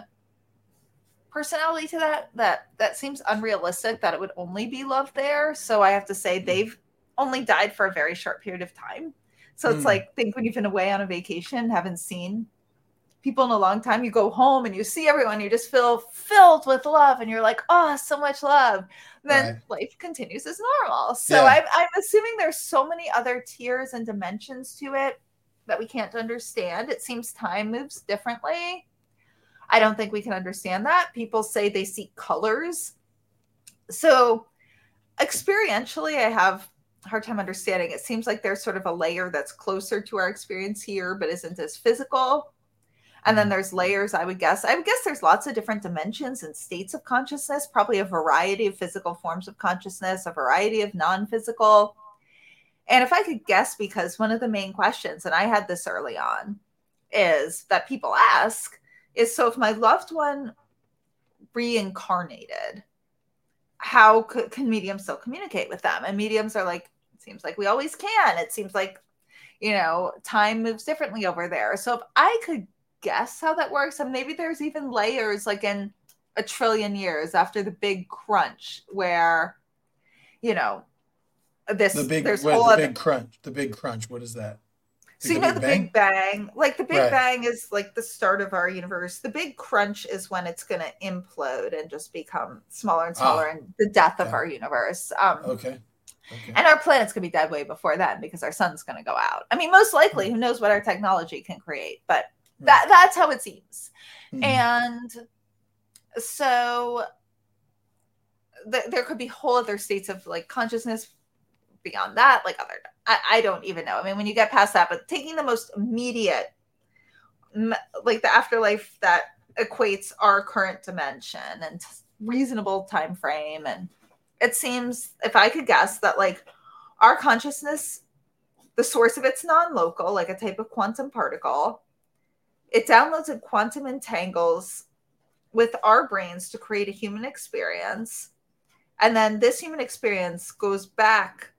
personality to that that that seems unrealistic that it would only be love there so i have to say hmm. they've only died for a very short period of time so it's mm. like think when you've been away on a vacation haven't seen people in a long time you go home and you see everyone you just feel filled with love and you're like oh so much love then right. life continues as normal so yeah. I'm, I'm assuming there's so many other tiers and dimensions to it that we can't understand it seems time moves differently I don't think we can understand that. People say they see colors. So, experientially, I have a hard time understanding. It seems like there's sort of a layer that's closer to our experience here, but isn't as physical. And then mm. there's layers, I would guess. I would guess there's lots of different dimensions and states of consciousness, probably a variety of physical forms of consciousness, a variety of non physical. And if I could guess, because one of the main questions, and I had this early on, is that people ask is so if my loved one reincarnated, how could, can mediums still communicate with them? And mediums are like, it seems like we always can. It seems like, you know, time moves differently over there. So if I could guess how that works, and maybe there's even layers like in a trillion years after the big crunch where, you know, this the big there's wait, the other, big crunch. The big crunch. What is that? So you know the Bang? Big Bang, like the Big right. Bang is like the start of our universe. The Big Crunch is when it's going to implode and just become smaller and smaller, ah, and the death of our universe. Um, okay. okay. And our planet's going to be dead way before then because our sun's going to go out. I mean, most likely, mm-hmm. who knows what our technology can create? But. That that's how it seems. Mm-hmm. And so th- there could be whole other states of like consciousness beyond that, like other, I, I don't even know. I mean, when you get past that, but taking the most immediate, like the afterlife that equates our current dimension and reasonable time frame, and it seems, if I could guess, that like our consciousness, the source of it's non-local, like a type of quantum particle. It downloads and quantum entangles with our brains to create a human experience. And then this human experience goes back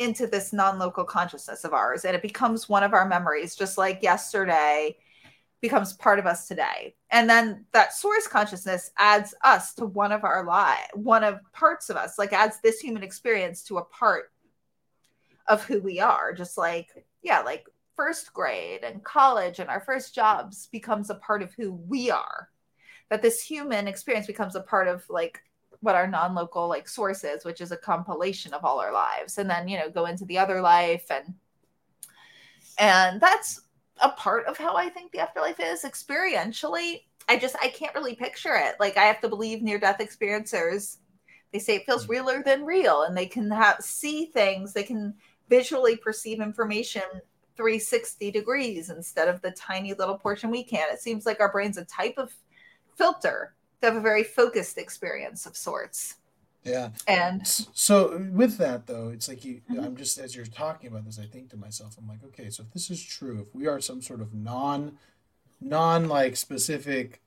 into this non-local consciousness of ours and it becomes one of our memories just like yesterday becomes part of us today and then that source consciousness adds us to one of our lives one of parts of us like adds this human experience to a part of who we are just like yeah like first grade and college and our first jobs becomes a part of who we are. That this human experience becomes a part of like what our non-local like source is which is a compilation of all our lives. And then you know go into the other life and and that's a part of how i think the afterlife is. Experientially i just i can't really picture it. Like i have to believe near death experiencers. They say it feels mm. realer than real and they can have see things. They can visually perceive information 360 degrees instead of the tiny little portion we can it seems like our brain's a type of filter to have a very focused experience of sorts. Yeah. And so with that though, it's like you mm-hmm. I'm just as you're talking about this, I think to myself, I'm like, okay, so if this is true, if we are some sort of non non like specific,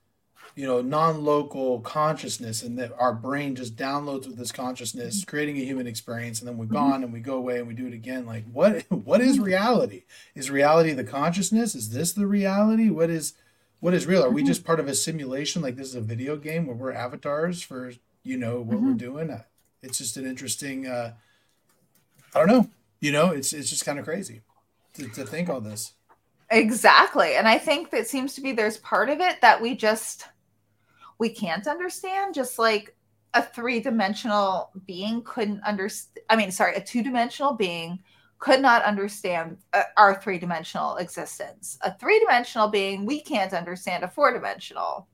you know, non-local consciousness and that our brain just downloads with this consciousness, mm-hmm. creating a human experience, and then we're mm-hmm. gone and we go away and we do it again. Like what what is mm-hmm. reality? Is reality the consciousness? Is this the reality? What is what is real? Are we just part of a simulation? Like this is a video game where we're avatars for you know what mm-hmm. we're doing? It's just an interesting. Uh, I don't know. You know, it's it's just kind of crazy to, to think all this. Exactly, and I think that seems to be there's part of it that we just we can't understand. Just like a three dimensional being couldn't understand. I mean, sorry, a two dimensional being could not understand uh, our three dimensional existence. A three dimensional being, we can't understand a four dimensional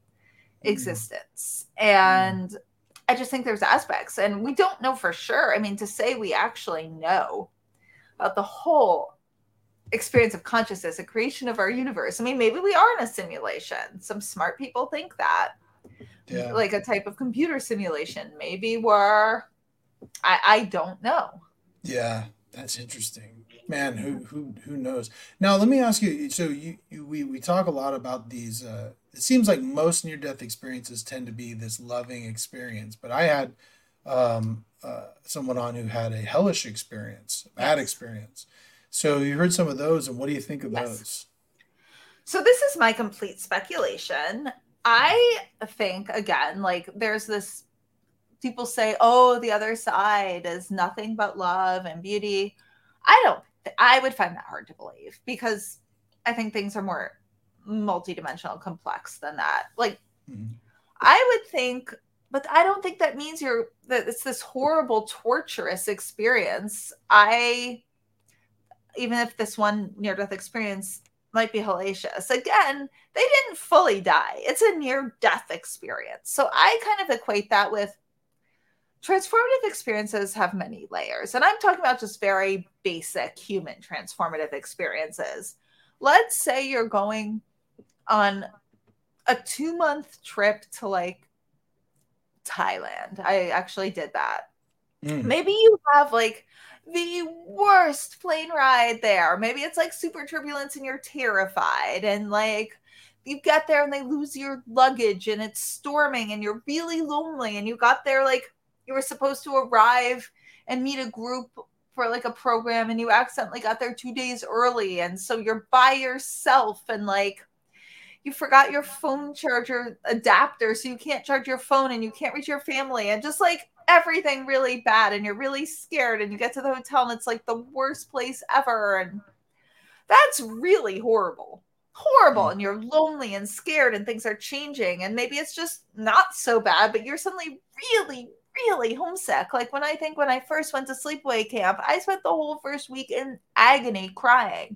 mm. existence. And mm. I just think there's aspects, and we don't know for sure. I mean, to say we actually know about the whole experience of consciousness, a creation of our universe. I mean, maybe we are in a simulation. Some smart people think that. Yeah. Like a type of computer simulation. Maybe we're I, I don't know. Yeah. That's interesting. Man, who who who knows? Now, let me ask you. So you, you we we talk a lot about these. Uh, it seems like most near death experiences tend to be this loving experience, but I had um, uh, someone on who had a hellish experience, bad yes. experience. So you heard some of those, and what do you think of yes. those? So this is my complete speculation. I think again, like there's this people say, "Oh, the other side is nothing but love and beauty." I don't. I would find that hard to believe because I think things are more multidimensional, complex than that. Like, mm-hmm. I would think, but I don't think that means you're that it's this horrible, torturous experience. I, even if this one near death experience might be hellacious, again, they didn't fully die. It's a near death experience. So I kind of equate that with transformative experiences have many layers. And I'm talking about just very basic human transformative experiences. Let's say you're going on a two month trip to like Thailand. I actually did that. Mm. Maybe you have like the worst plane ride there. Maybe it's like super turbulence and you're terrified and like you get there and they lose your luggage and it's storming and you're really lonely and you got there like you were supposed to arrive and meet a group for like a program and you accidentally got there 2 days early and so you're by yourself and like you forgot your phone charger adapter so you can't charge your phone and you can't reach your family and just like everything really bad and you're really scared and you get to the hotel and it's like the worst place ever and that's really horrible. Horrible mm. and you're lonely and scared and things are changing and maybe it's just not so bad but you're suddenly really really homesick. Like when i think when i first went to sleepaway camp i spent the whole first week in agony crying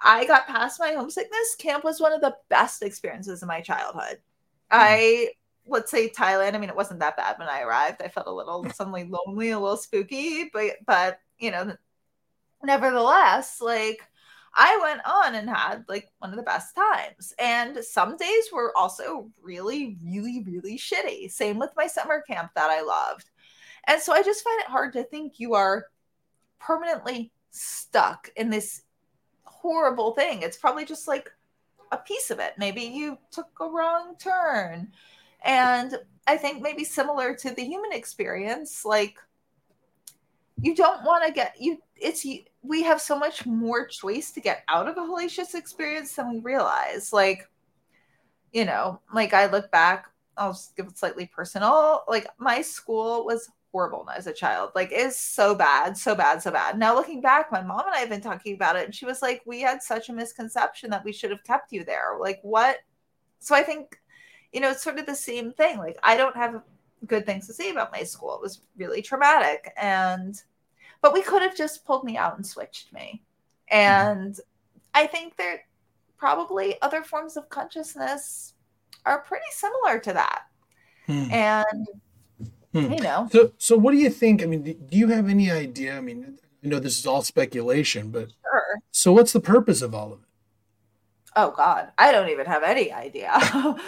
I got past my homesickness. Camp was one of the best experiences in my childhood. Mm. I let's say Thailand. I mean, it wasn't that bad when I arrived. I felt a little suddenly lonely, a little spooky, but but you know, nevertheless, like I went on and had like one of the best times. And some days were also really, really, really shitty. Same with my summer camp that I loved. And so I just find it hard to think you are permanently stuck in this horrible thing. It's probably just like a piece of it. Maybe you took a wrong turn. And I think maybe similar to the human experience, like you don't want to get you it's we have so much more choice to get out of a hellacious experience than we realize. Like, you know, like I look back, I'll just give it slightly personal. Like my school was horrible as a child. Like it's so bad, so bad, so bad. Now looking back, my mom and I have been talking about it, and she was like, "We had such a misconception that we should have kept you there." Like what? So I think, you know, it's sort of the same thing. Like I don't have good things to say about my school. It was really traumatic, and but we could have just pulled me out and switched me. And I think there probably other forms of consciousness are pretty similar to that. Hmm. And Hmm. You know. So, so what do you think? I mean, do you have any idea? I mean, I know this is all speculation, but sure. So, what's the purpose of all of it? Oh God, I don't even have any idea. I,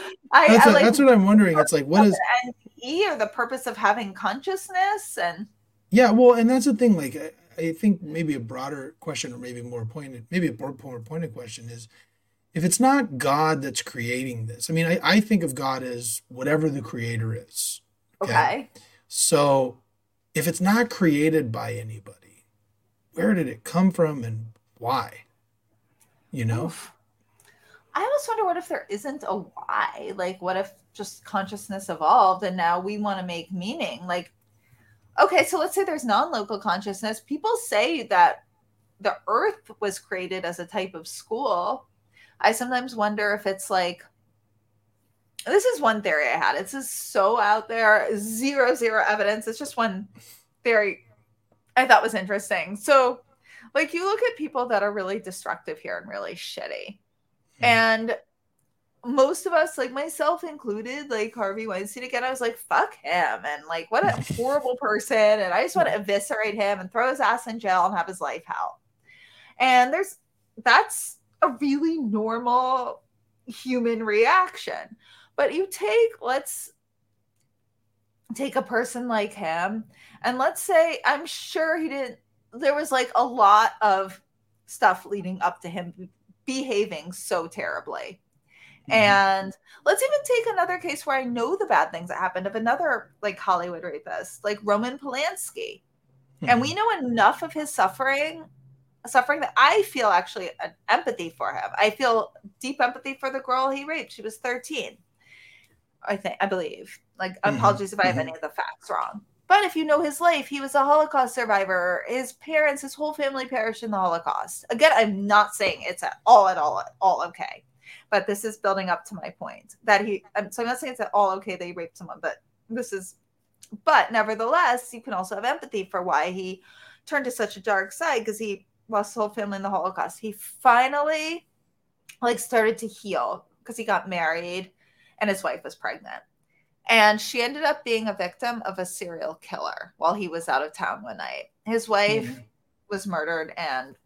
that's, I, a, like, that's what I'm wondering. It's like, what is E or the purpose of having consciousness and yeah, well, and that's the thing. Like, I, I think maybe a broader question, or maybe more pointed, maybe a more, more pointed question is, if it's not God that's creating this, I mean, I, I think of God as whatever the creator is. Okay. okay. So if it's not created by anybody, where did it come from and why? You know? Oof. I always wonder what if there isn't a why? Like, what if just consciousness evolved and now we want to make meaning? Like, okay, so let's say there's non local consciousness. People say that the earth was created as a type of school. I sometimes wonder if it's like this is one theory I had. It's just so out there, zero, zero evidence. It's just one theory I thought was interesting. So, like, you look at people that are really destructive here and really shitty. Hmm. And most of us, like myself included, like Harvey Weinstein again, I was like, fuck him. And like, what a horrible person. And I just want to eviscerate him and throw his ass in jail and have his life out. And there's that's a really normal human reaction. But you take, let's take a person like him, and let's say, I'm sure he didn't there was like a lot of stuff leading up to him behaving so terribly. Mm-hmm. And let's even take another case where I know the bad things that happened of another like Hollywood rapist, like Roman Polanski. Mm-hmm. And we mm-hmm. know enough of his suffering, suffering that I feel actually an empathy for him. I feel deep empathy for the girl he raped. She was 13. I think I believe. Like mm-hmm. apologies if I have mm-hmm. any of the facts wrong. But if you know his life, he was a Holocaust survivor. His parents, his whole family perished in the Holocaust. Again, I'm not saying it's at all at all at all okay, but this is building up to my point that he. So I'm not saying it's at all okay that he raped someone, but this is. But nevertheless, you can also have empathy for why he turned to such a dark side because he lost his whole family in the Holocaust. He finally like started to heal because he got married and his wife was pregnant and she ended up being a victim of a serial killer while he was out of town one night. His wife mm-hmm. was murdered and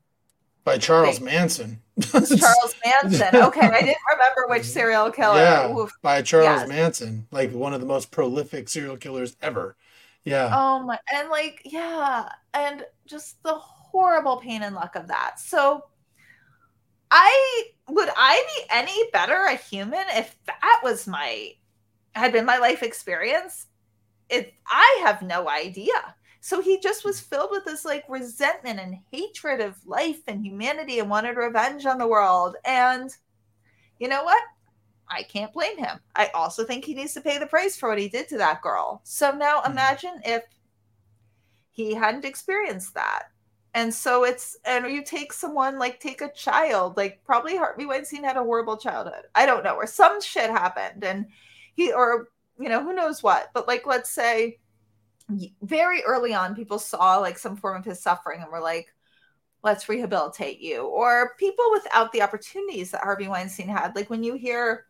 by Charles they, Manson. Charles Manson. Okay, I didn't remember which serial killer. Yeah, Oof. by Charles yes. Manson, like one of the most prolific serial killers ever. Yeah. Oh my, and like yeah, and just the horrible pain and luck of that. So, I would I be any better a human if that was my had been my life experience, it I have no idea. So he just was filled with this like resentment and hatred of life and humanity and wanted revenge on the world. And you know what? I can't blame him. I also think he needs to pay the price for what he did to that girl. So now mm-hmm. imagine if he hadn't experienced that. And so it's, and you take someone like, take a child, like probably Harvey Weinstein had a horrible childhood. I don't know, or some shit happened. And he or you know who knows what but like let's say very early on people saw like some form of his suffering and were like let's rehabilitate you or people without the opportunities that harvey weinstein had like when you hear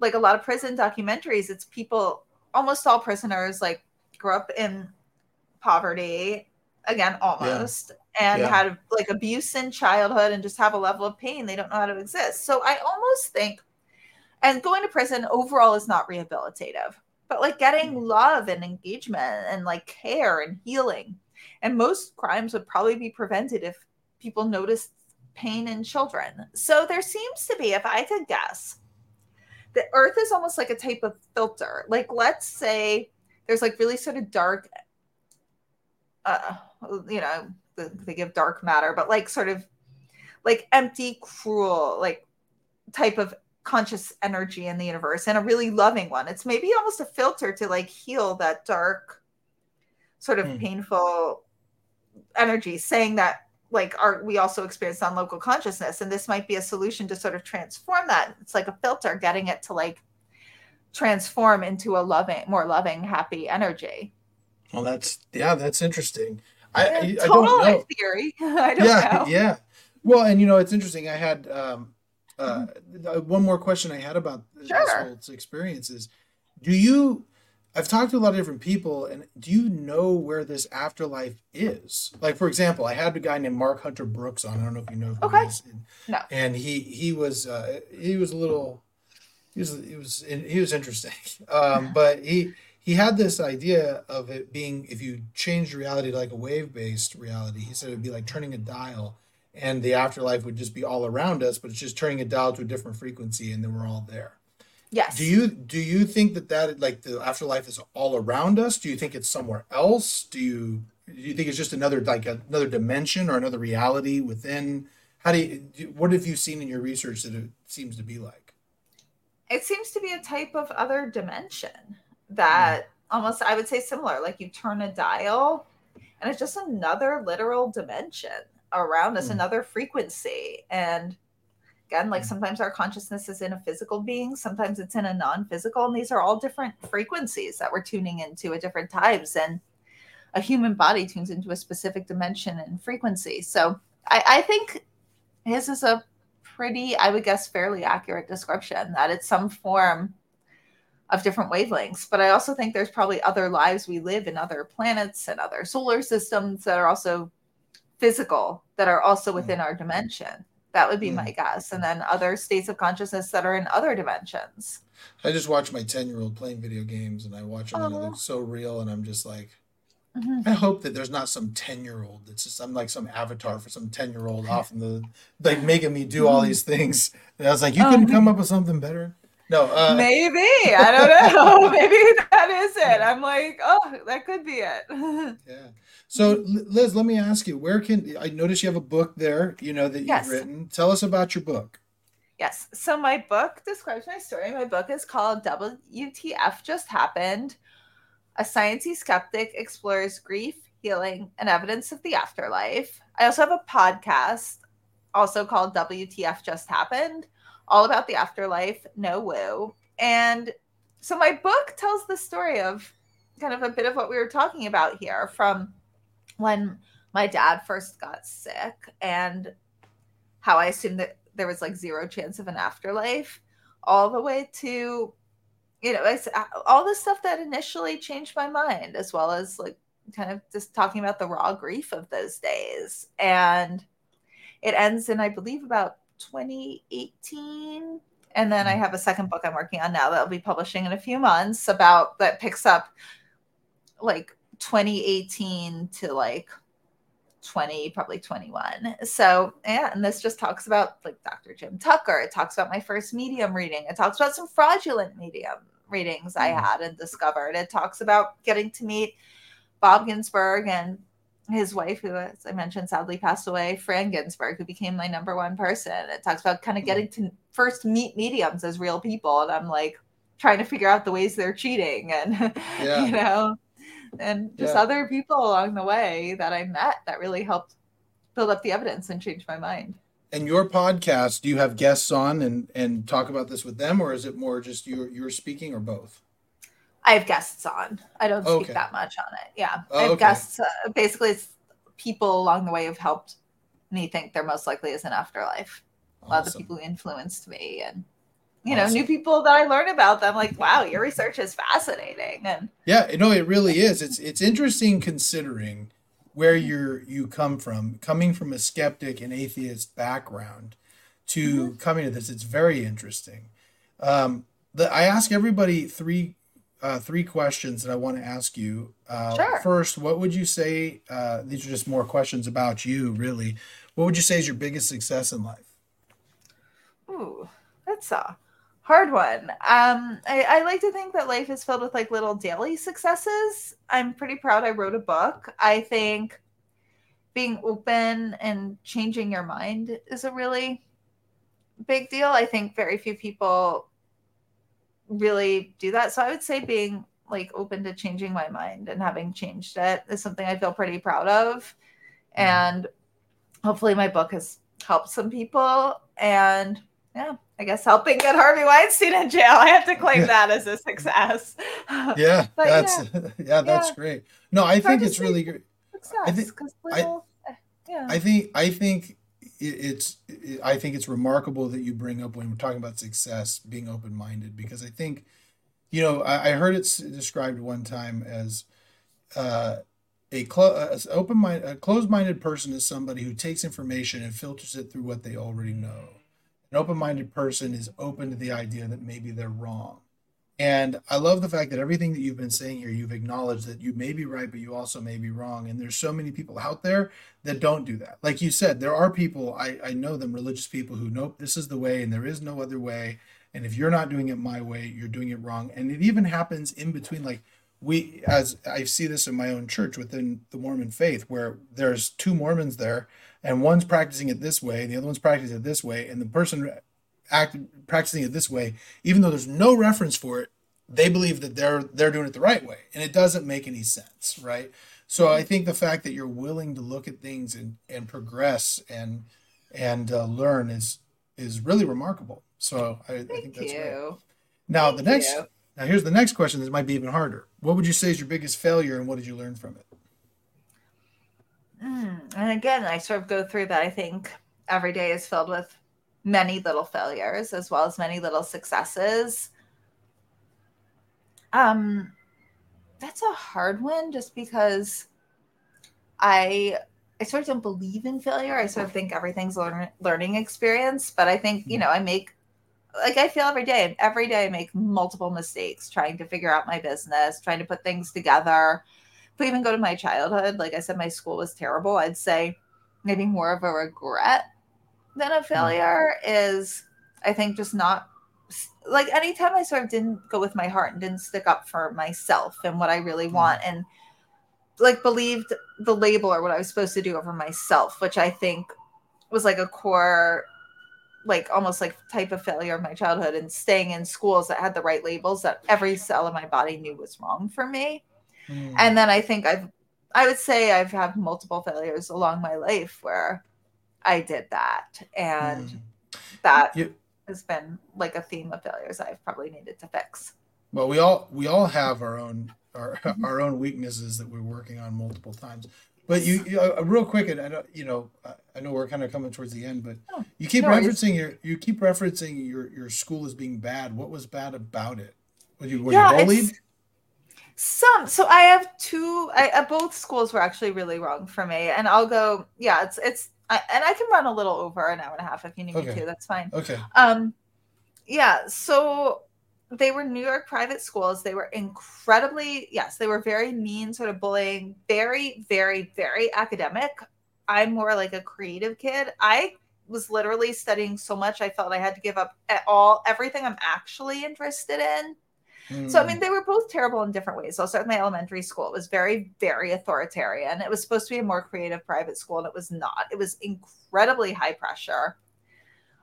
like a lot of prison documentaries it's people almost all prisoners like grew up in poverty again almost yeah. and yeah. had like abuse in childhood and just have a level of pain they don't know how to exist so i almost think and going to prison overall is not rehabilitative but like getting mm. love and engagement and like care and healing and most crimes would probably be prevented if people noticed pain in children so there seems to be if i could guess the earth is almost like a type of filter like let's say there's like really sort of dark uh you know they give dark matter but like sort of like empty cruel like type of conscious energy in the universe and a really loving one. It's maybe almost a filter to like heal that dark, sort of mm. painful energy, saying that like our we also experience on local consciousness. And this might be a solution to sort of transform that. It's like a filter, getting it to like transform into a loving, more loving, happy energy. Well, that's yeah, that's interesting. I, I, I don't know. theory. I don't yeah, know. Yeah. Well, and you know, it's interesting. I had um uh, one more question I had about sure. this whole experience is: Do you? I've talked to a lot of different people, and do you know where this afterlife is? Like, for example, I had a guy named Mark Hunter Brooks on. I don't know if you know who okay. he is. And, no. And he he was uh, he was a little he was he was he was interesting, um, but he he had this idea of it being if you change reality to like a wave based reality. He said it'd be like turning a dial and the afterlife would just be all around us but it's just turning a dial to a different frequency and then we're all there. Yes. Do you do you think that that like the afterlife is all around us? Do you think it's somewhere else? Do you do you think it's just another like another dimension or another reality within? How do you what have you seen in your research that it seems to be like? It seems to be a type of other dimension that mm. almost i would say similar like you turn a dial and it's just another literal dimension around us, mm. another frequency. And again, like mm. sometimes our consciousness is in a physical being, sometimes it's in a non physical. And these are all different frequencies that we're tuning into at different times. And a human body tunes into a specific dimension and frequency. So I, I think his is a pretty, I would guess, fairly accurate description that it's some form of different wavelengths. But I also think there's probably other lives we live in other planets and other solar systems that are also physical that are also hmm. within our dimension. That would be mm. my guess. And then other states of consciousness that are in other dimensions. I just watch my 10 year old playing video games and I watch them and it looks so real. And I'm just like, Mm-hmm. I hope that there's not some 10 year old that's just, I'm like some avatar for some 10 year old off in the, like making me do all these things. And I was like, you couldn't come up with something better? No. Uh, Maybe. I don't know. Maybe that is it. I'm like, oh, that could be it. yeah. So, Liz, let me ask you, where can I notice you have a book there, you know, that you've yes. written? Tell us about your book. Yes. So, my book describes my story. My book is called WTF Just Happened a sciencey skeptic explores grief, healing, and evidence of the afterlife. I also have a podcast, also called WTF Just Happened, all about the afterlife, no woo. And so my book tells the story of kind of a bit of what we were talking about here from when my dad first got sick and how I assumed that there was like zero chance of an afterlife, all the way to you know, it's uh, all the stuff that initially changed my mind, as well as like kind of just talking about the raw grief of those days. And it ends in, I believe, about 2018. And then I mm-hmm. have a second book I'm working on now that I'll be publishing in a few months about that picks up like 2018 to like 20, probably 21. So, yeah, and this just talks about like Dr. Jim Tucker. It talks about my first medium reading. It talks about some fraudulent medium readings I mm. had and discovered. It talks about getting to meet Bob Ginsberg and his wife, who, as I mentioned, sadly passed away, Phran Ginsberg, who became my number one person. It talks about kind of mm. getting to first meet mediums as real people. And I'm like trying to figure out the ways they're cheating and, yeah. you know, and just yeah. other people along the way that I met that really helped build up the evidence and change my mind and your podcast, do you have guests on and and talk about this with them, or is it more just you you're speaking, or both? I have guests on. I don't speak okay. that much on it. Yeah, oh, I have okay. guests. Uh, basically, it's people along the way who've helped me think there most likely is an afterlife. Awesome. A lot of the people who influenced me, and you awesome. know, new people that I learn about them. Like, wow, your research is fascinating. And yeah, no, it really is. It's it's interesting considering where you're you come from, coming from a skeptic and atheist background to mm-hmm. coming to this, it's very interesting. Um, the, I ask everybody three uh, three questions that I want to ask you. Uh, sure. First, what would you say? Uh, these are just more questions about you, really. What would you say is your biggest success in life? Ooh, that's a hard one. Um, I, I, like to think that life is filled with like little daily successes. I'm pretty proud I wrote a book. I think being open and changing your mind is a really big deal. I think very few people really do that. So I would say being like open to changing my mind and having changed it is something I feel pretty proud of. And hopefully my book has helped some people. And yeah, I guess helping get Harvey Weinstein in jail. I have to claim yeah. that as a success. Yeah, that's yeah. yeah, that's yeah. great. No, I think it's really great. I think I, eh, yeah. I think I think it's I think it's remarkable that you bring up when we're talking about success being open minded because I think you know I, I heard it described one time as uh, a, clo- open mind a closed minded person is somebody who takes information and filters it through what they already know an open minded person is open to the idea that maybe they're wrong. And I love the fact that everything that you've been saying here, you've acknowledged that you may be right, but you also may be wrong. And there's so many people out there that don't do that. Like you said, there are people, I, I know them, religious people who, nope, this is the way and there is no other way. And if you're not doing it my way, you're doing it wrong. And it even happens in between, like, we as i see this in my own church within the mormon faith where there's two mormons there and one's practicing it this way, and the other one's practicing it this way, and the person act, practicing it this way, even though there's no reference for it, they believe that they're they're doing it the right way, and it doesn't make any sense, right? So I think the fact that you're willing to look at things and and progress and and uh, learn is is really remarkable. So I, I think that's you. great. Now Thank the next you. now here's the next question. that might be even harder. What would you say is your biggest failure, and what did you learn from it? Mm. And again, I sort of go through that. I think every day is filled with many little failures as well as many little successes. Um, that's a hard one just because I I sort of don't believe in failure. I sort of think everything's a learning experience, but I think, you know, I make like I feel every day, every day I make multiple mistakes trying to figure out my business, trying to put things together if we even go to my childhood, like I said, my school was terrible. I'd say maybe more of a regret than a failure is, I think, just not like anytime I sort of didn't go with my heart and didn't stick up for myself and what I really hmm. want and like believed the label or what I was supposed to do over myself, which I think was like a core like almost like type of failure of my childhood and staying in schools that had the right labels that every cell of my body knew was wrong for me. Mm. And then I think I've I would say I've had multiple failures along my life where I did that. And mm. that you, has been like a theme of failures I've probably needed to fix. Well, we all we all have our own our our own weaknesses that we're working on multiple times. But you, you uh, real quick, and I know you know I know we're kind of coming towards the end, but oh, you keep no, referencing your you keep referencing your your school as being bad. What was bad about it? Were you were yeah, you bullied? Some. So I have two. I, uh, both schools were actually really wrong for me, and I'll go. Yeah, it's it's. I, and I can run a little over an hour and a half if you need okay. me to. That's fine. Okay. Um, yeah. So they were New York private schools. They were incredibly, yes, they were very mean, sort of bullying, very, very, very academic. I'm more like a creative kid. I was literally studying so much, I felt I had to give up at all everything I'm actually interested in. Mm. So, I mean, hmm. they were both terrible in different ways. Also, at my elementary school, it was very, very authoritarian. It was supposed to be a more creative private school, and it was not. It was incredibly high pressure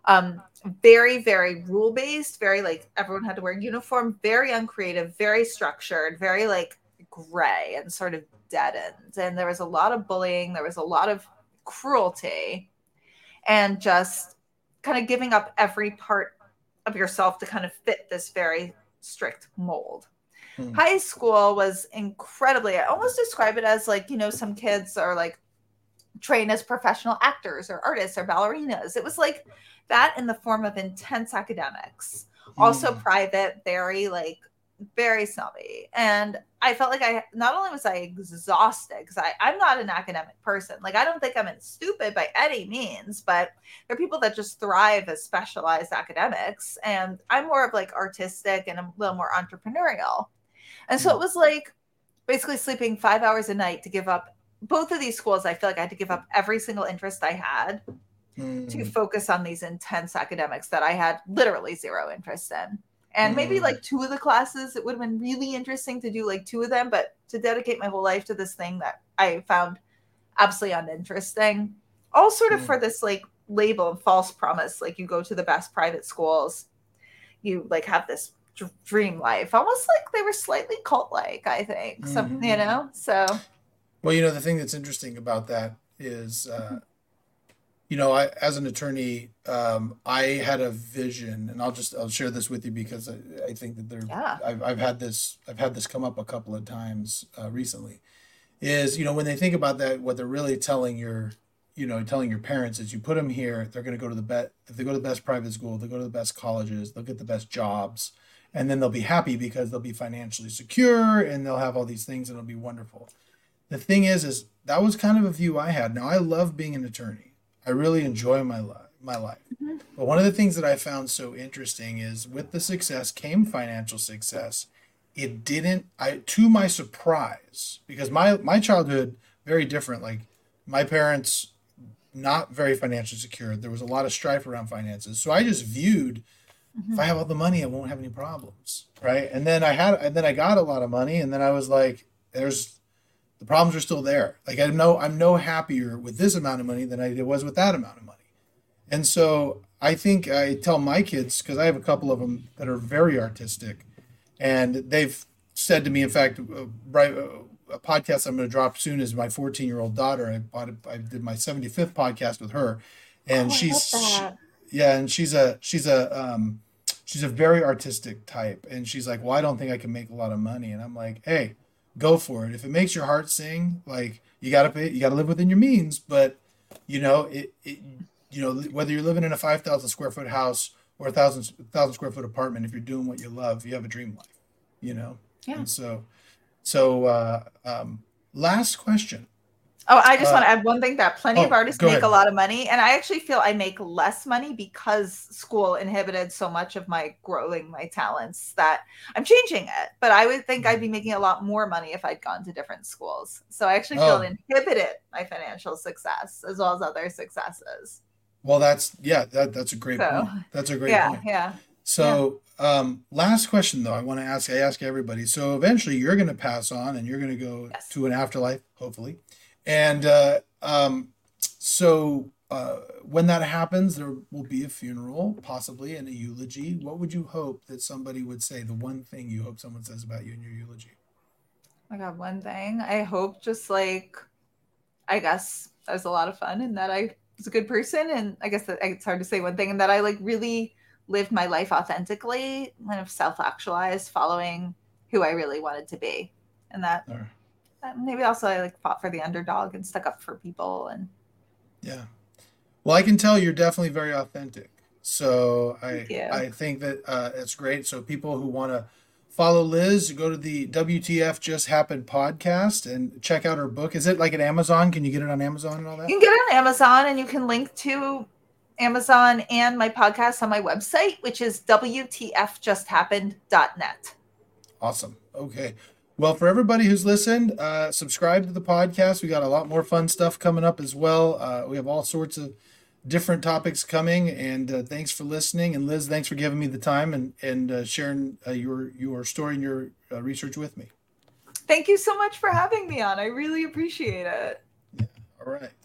um very very rule based very like everyone had to wear uniform very uncreative very structured very like gray and sort of deadened and there was a lot of bullying there was a lot of cruelty and just kind of giving up every part of yourself to kind of fit this very strict mold hmm. high school was incredibly i almost describe it as like you know some kids are like trained as professional actors or artists or ballerinas it was like that in the form of intense academics also mm. private very like very snobby and i felt like i not only was i exhausted because I, i'm not an academic person like i don't think i'm stupid by any means but there are people that just thrive as specialized academics and i'm more of like artistic and a little more entrepreneurial and so it was like basically sleeping five hours a night to give up both of these schools i feel like i had to give up every single interest i had mm. to focus on these intense academics that I had literally zero interest in. And mm. maybe like two of the classes, it would have been really interesting to do like two of them, but to dedicate my whole life to this thing that I found absolutely uninteresting, all sort of mm. for this like label and false promise. Like you go to the best private schools, you like have this dream life, almost like they were slightly cult like, I think. So, mm-hmm. you know, so. Well, you know, the thing that's interesting about that is uh, you know, I, as an attorney, um, I had a vision, and I'll just I'll share this with you because I, I think that there, yeah. I've, I've had this I've had this come up a couple of times uh, recently. Is you know when they think about that, what they're really telling your, you know, telling your parents is you put them here, they're going to go to the best. If they go to the best private school, they go to the best colleges, they'll get the best jobs, and then they'll be happy because they'll be financially secure and they'll have all these things and it'll be wonderful. The thing is, is that was kind of a view I had. Now I love being an attorney I really enjoy my life my life. Mm-hmm. But one of the things that I found so interesting is with the success came financial success. It didn't I to my surprise, because my my childhood very different. Like my parents not very financially secure. There was a lot of strife around finances. So I just viewed mm-hmm. if I have all the money, I won't have any problems. Right. And then I had and then I got a lot of money and then I was like, there's the problems are still there. Like I'm no I'm no happier with this amount of money than I was with that amount of money. And so I think I tell my kids because I have a couple of them that are very artistic, and they've said to me, in fact, uh, right, uh, a podcast I'm going to drop soon is my 14 year old daughter. I bought it, I did my 75th podcast with her, and oh, she's she, yeah, and she's a she's a um, she's a very artistic type, and she's like, well, I don't think I can make a lot of money, and I'm like, hey go for it. If it makes your heart sing, like you gotta pay, you gotta live within your means. But you know, it, it you know, whether you're living in a five thousand square foot house or a thousand thousand square foot apartment, if you're doing what you love, you have a dream life. You know. Yeah. And so, so uh, um, last question. Oh, I just uh, want to add one thing that plenty oh, of artists make ahead. a lot of money. And I actually feel I make less money because school inhibited so much of my growing my talents that I'm changing it. But I would think I'd be making a lot more money if I'd gone to different schools. So I actually feel oh. it inhibited my financial success as well as other successes. Well, that's yeah, that, that's a great so, point. That's a great yeah, point. Yeah. So yeah. um last question though, I want to ask I ask everybody. So eventually you're gonna pass on and you're gonna go yes. to an afterlife, hopefully. And uh, um, so uh, when that happens, there will be a funeral, possibly, and a eulogy. What would you hope that somebody would say? The one thing you hope someone says about you in your eulogy? I got one thing. I hope just like, I guess that was a lot of fun and that I was a good person. And I guess that it's hard to say one thing and that I like really lived my life authentically, kind of self actualized, following who I really wanted to be. And that maybe also I like fought for the underdog and stuck up for people and yeah. Well, I can tell you're definitely very authentic. So I I think that uh, it's great. So people who want to follow Liz, go to the WTF Just Happened podcast and check out her book. Is it like at Amazon? Can you get it on Amazon and all that? You can get it on Amazon and you can link to Amazon and my podcast on my website, which is WTFJustHappened.net. Awesome. Okay. Well, for everybody who's listened, uh, subscribe to the podcast. We got a lot more fun stuff coming up as well. Uh, we have all sorts of different topics coming, and uh, thanks for listening. And Liz, thanks for giving me the time and and uh, sharing uh, your your story and your uh, research with me. Thank you so much for having me on. I really appreciate it. Yeah. All right.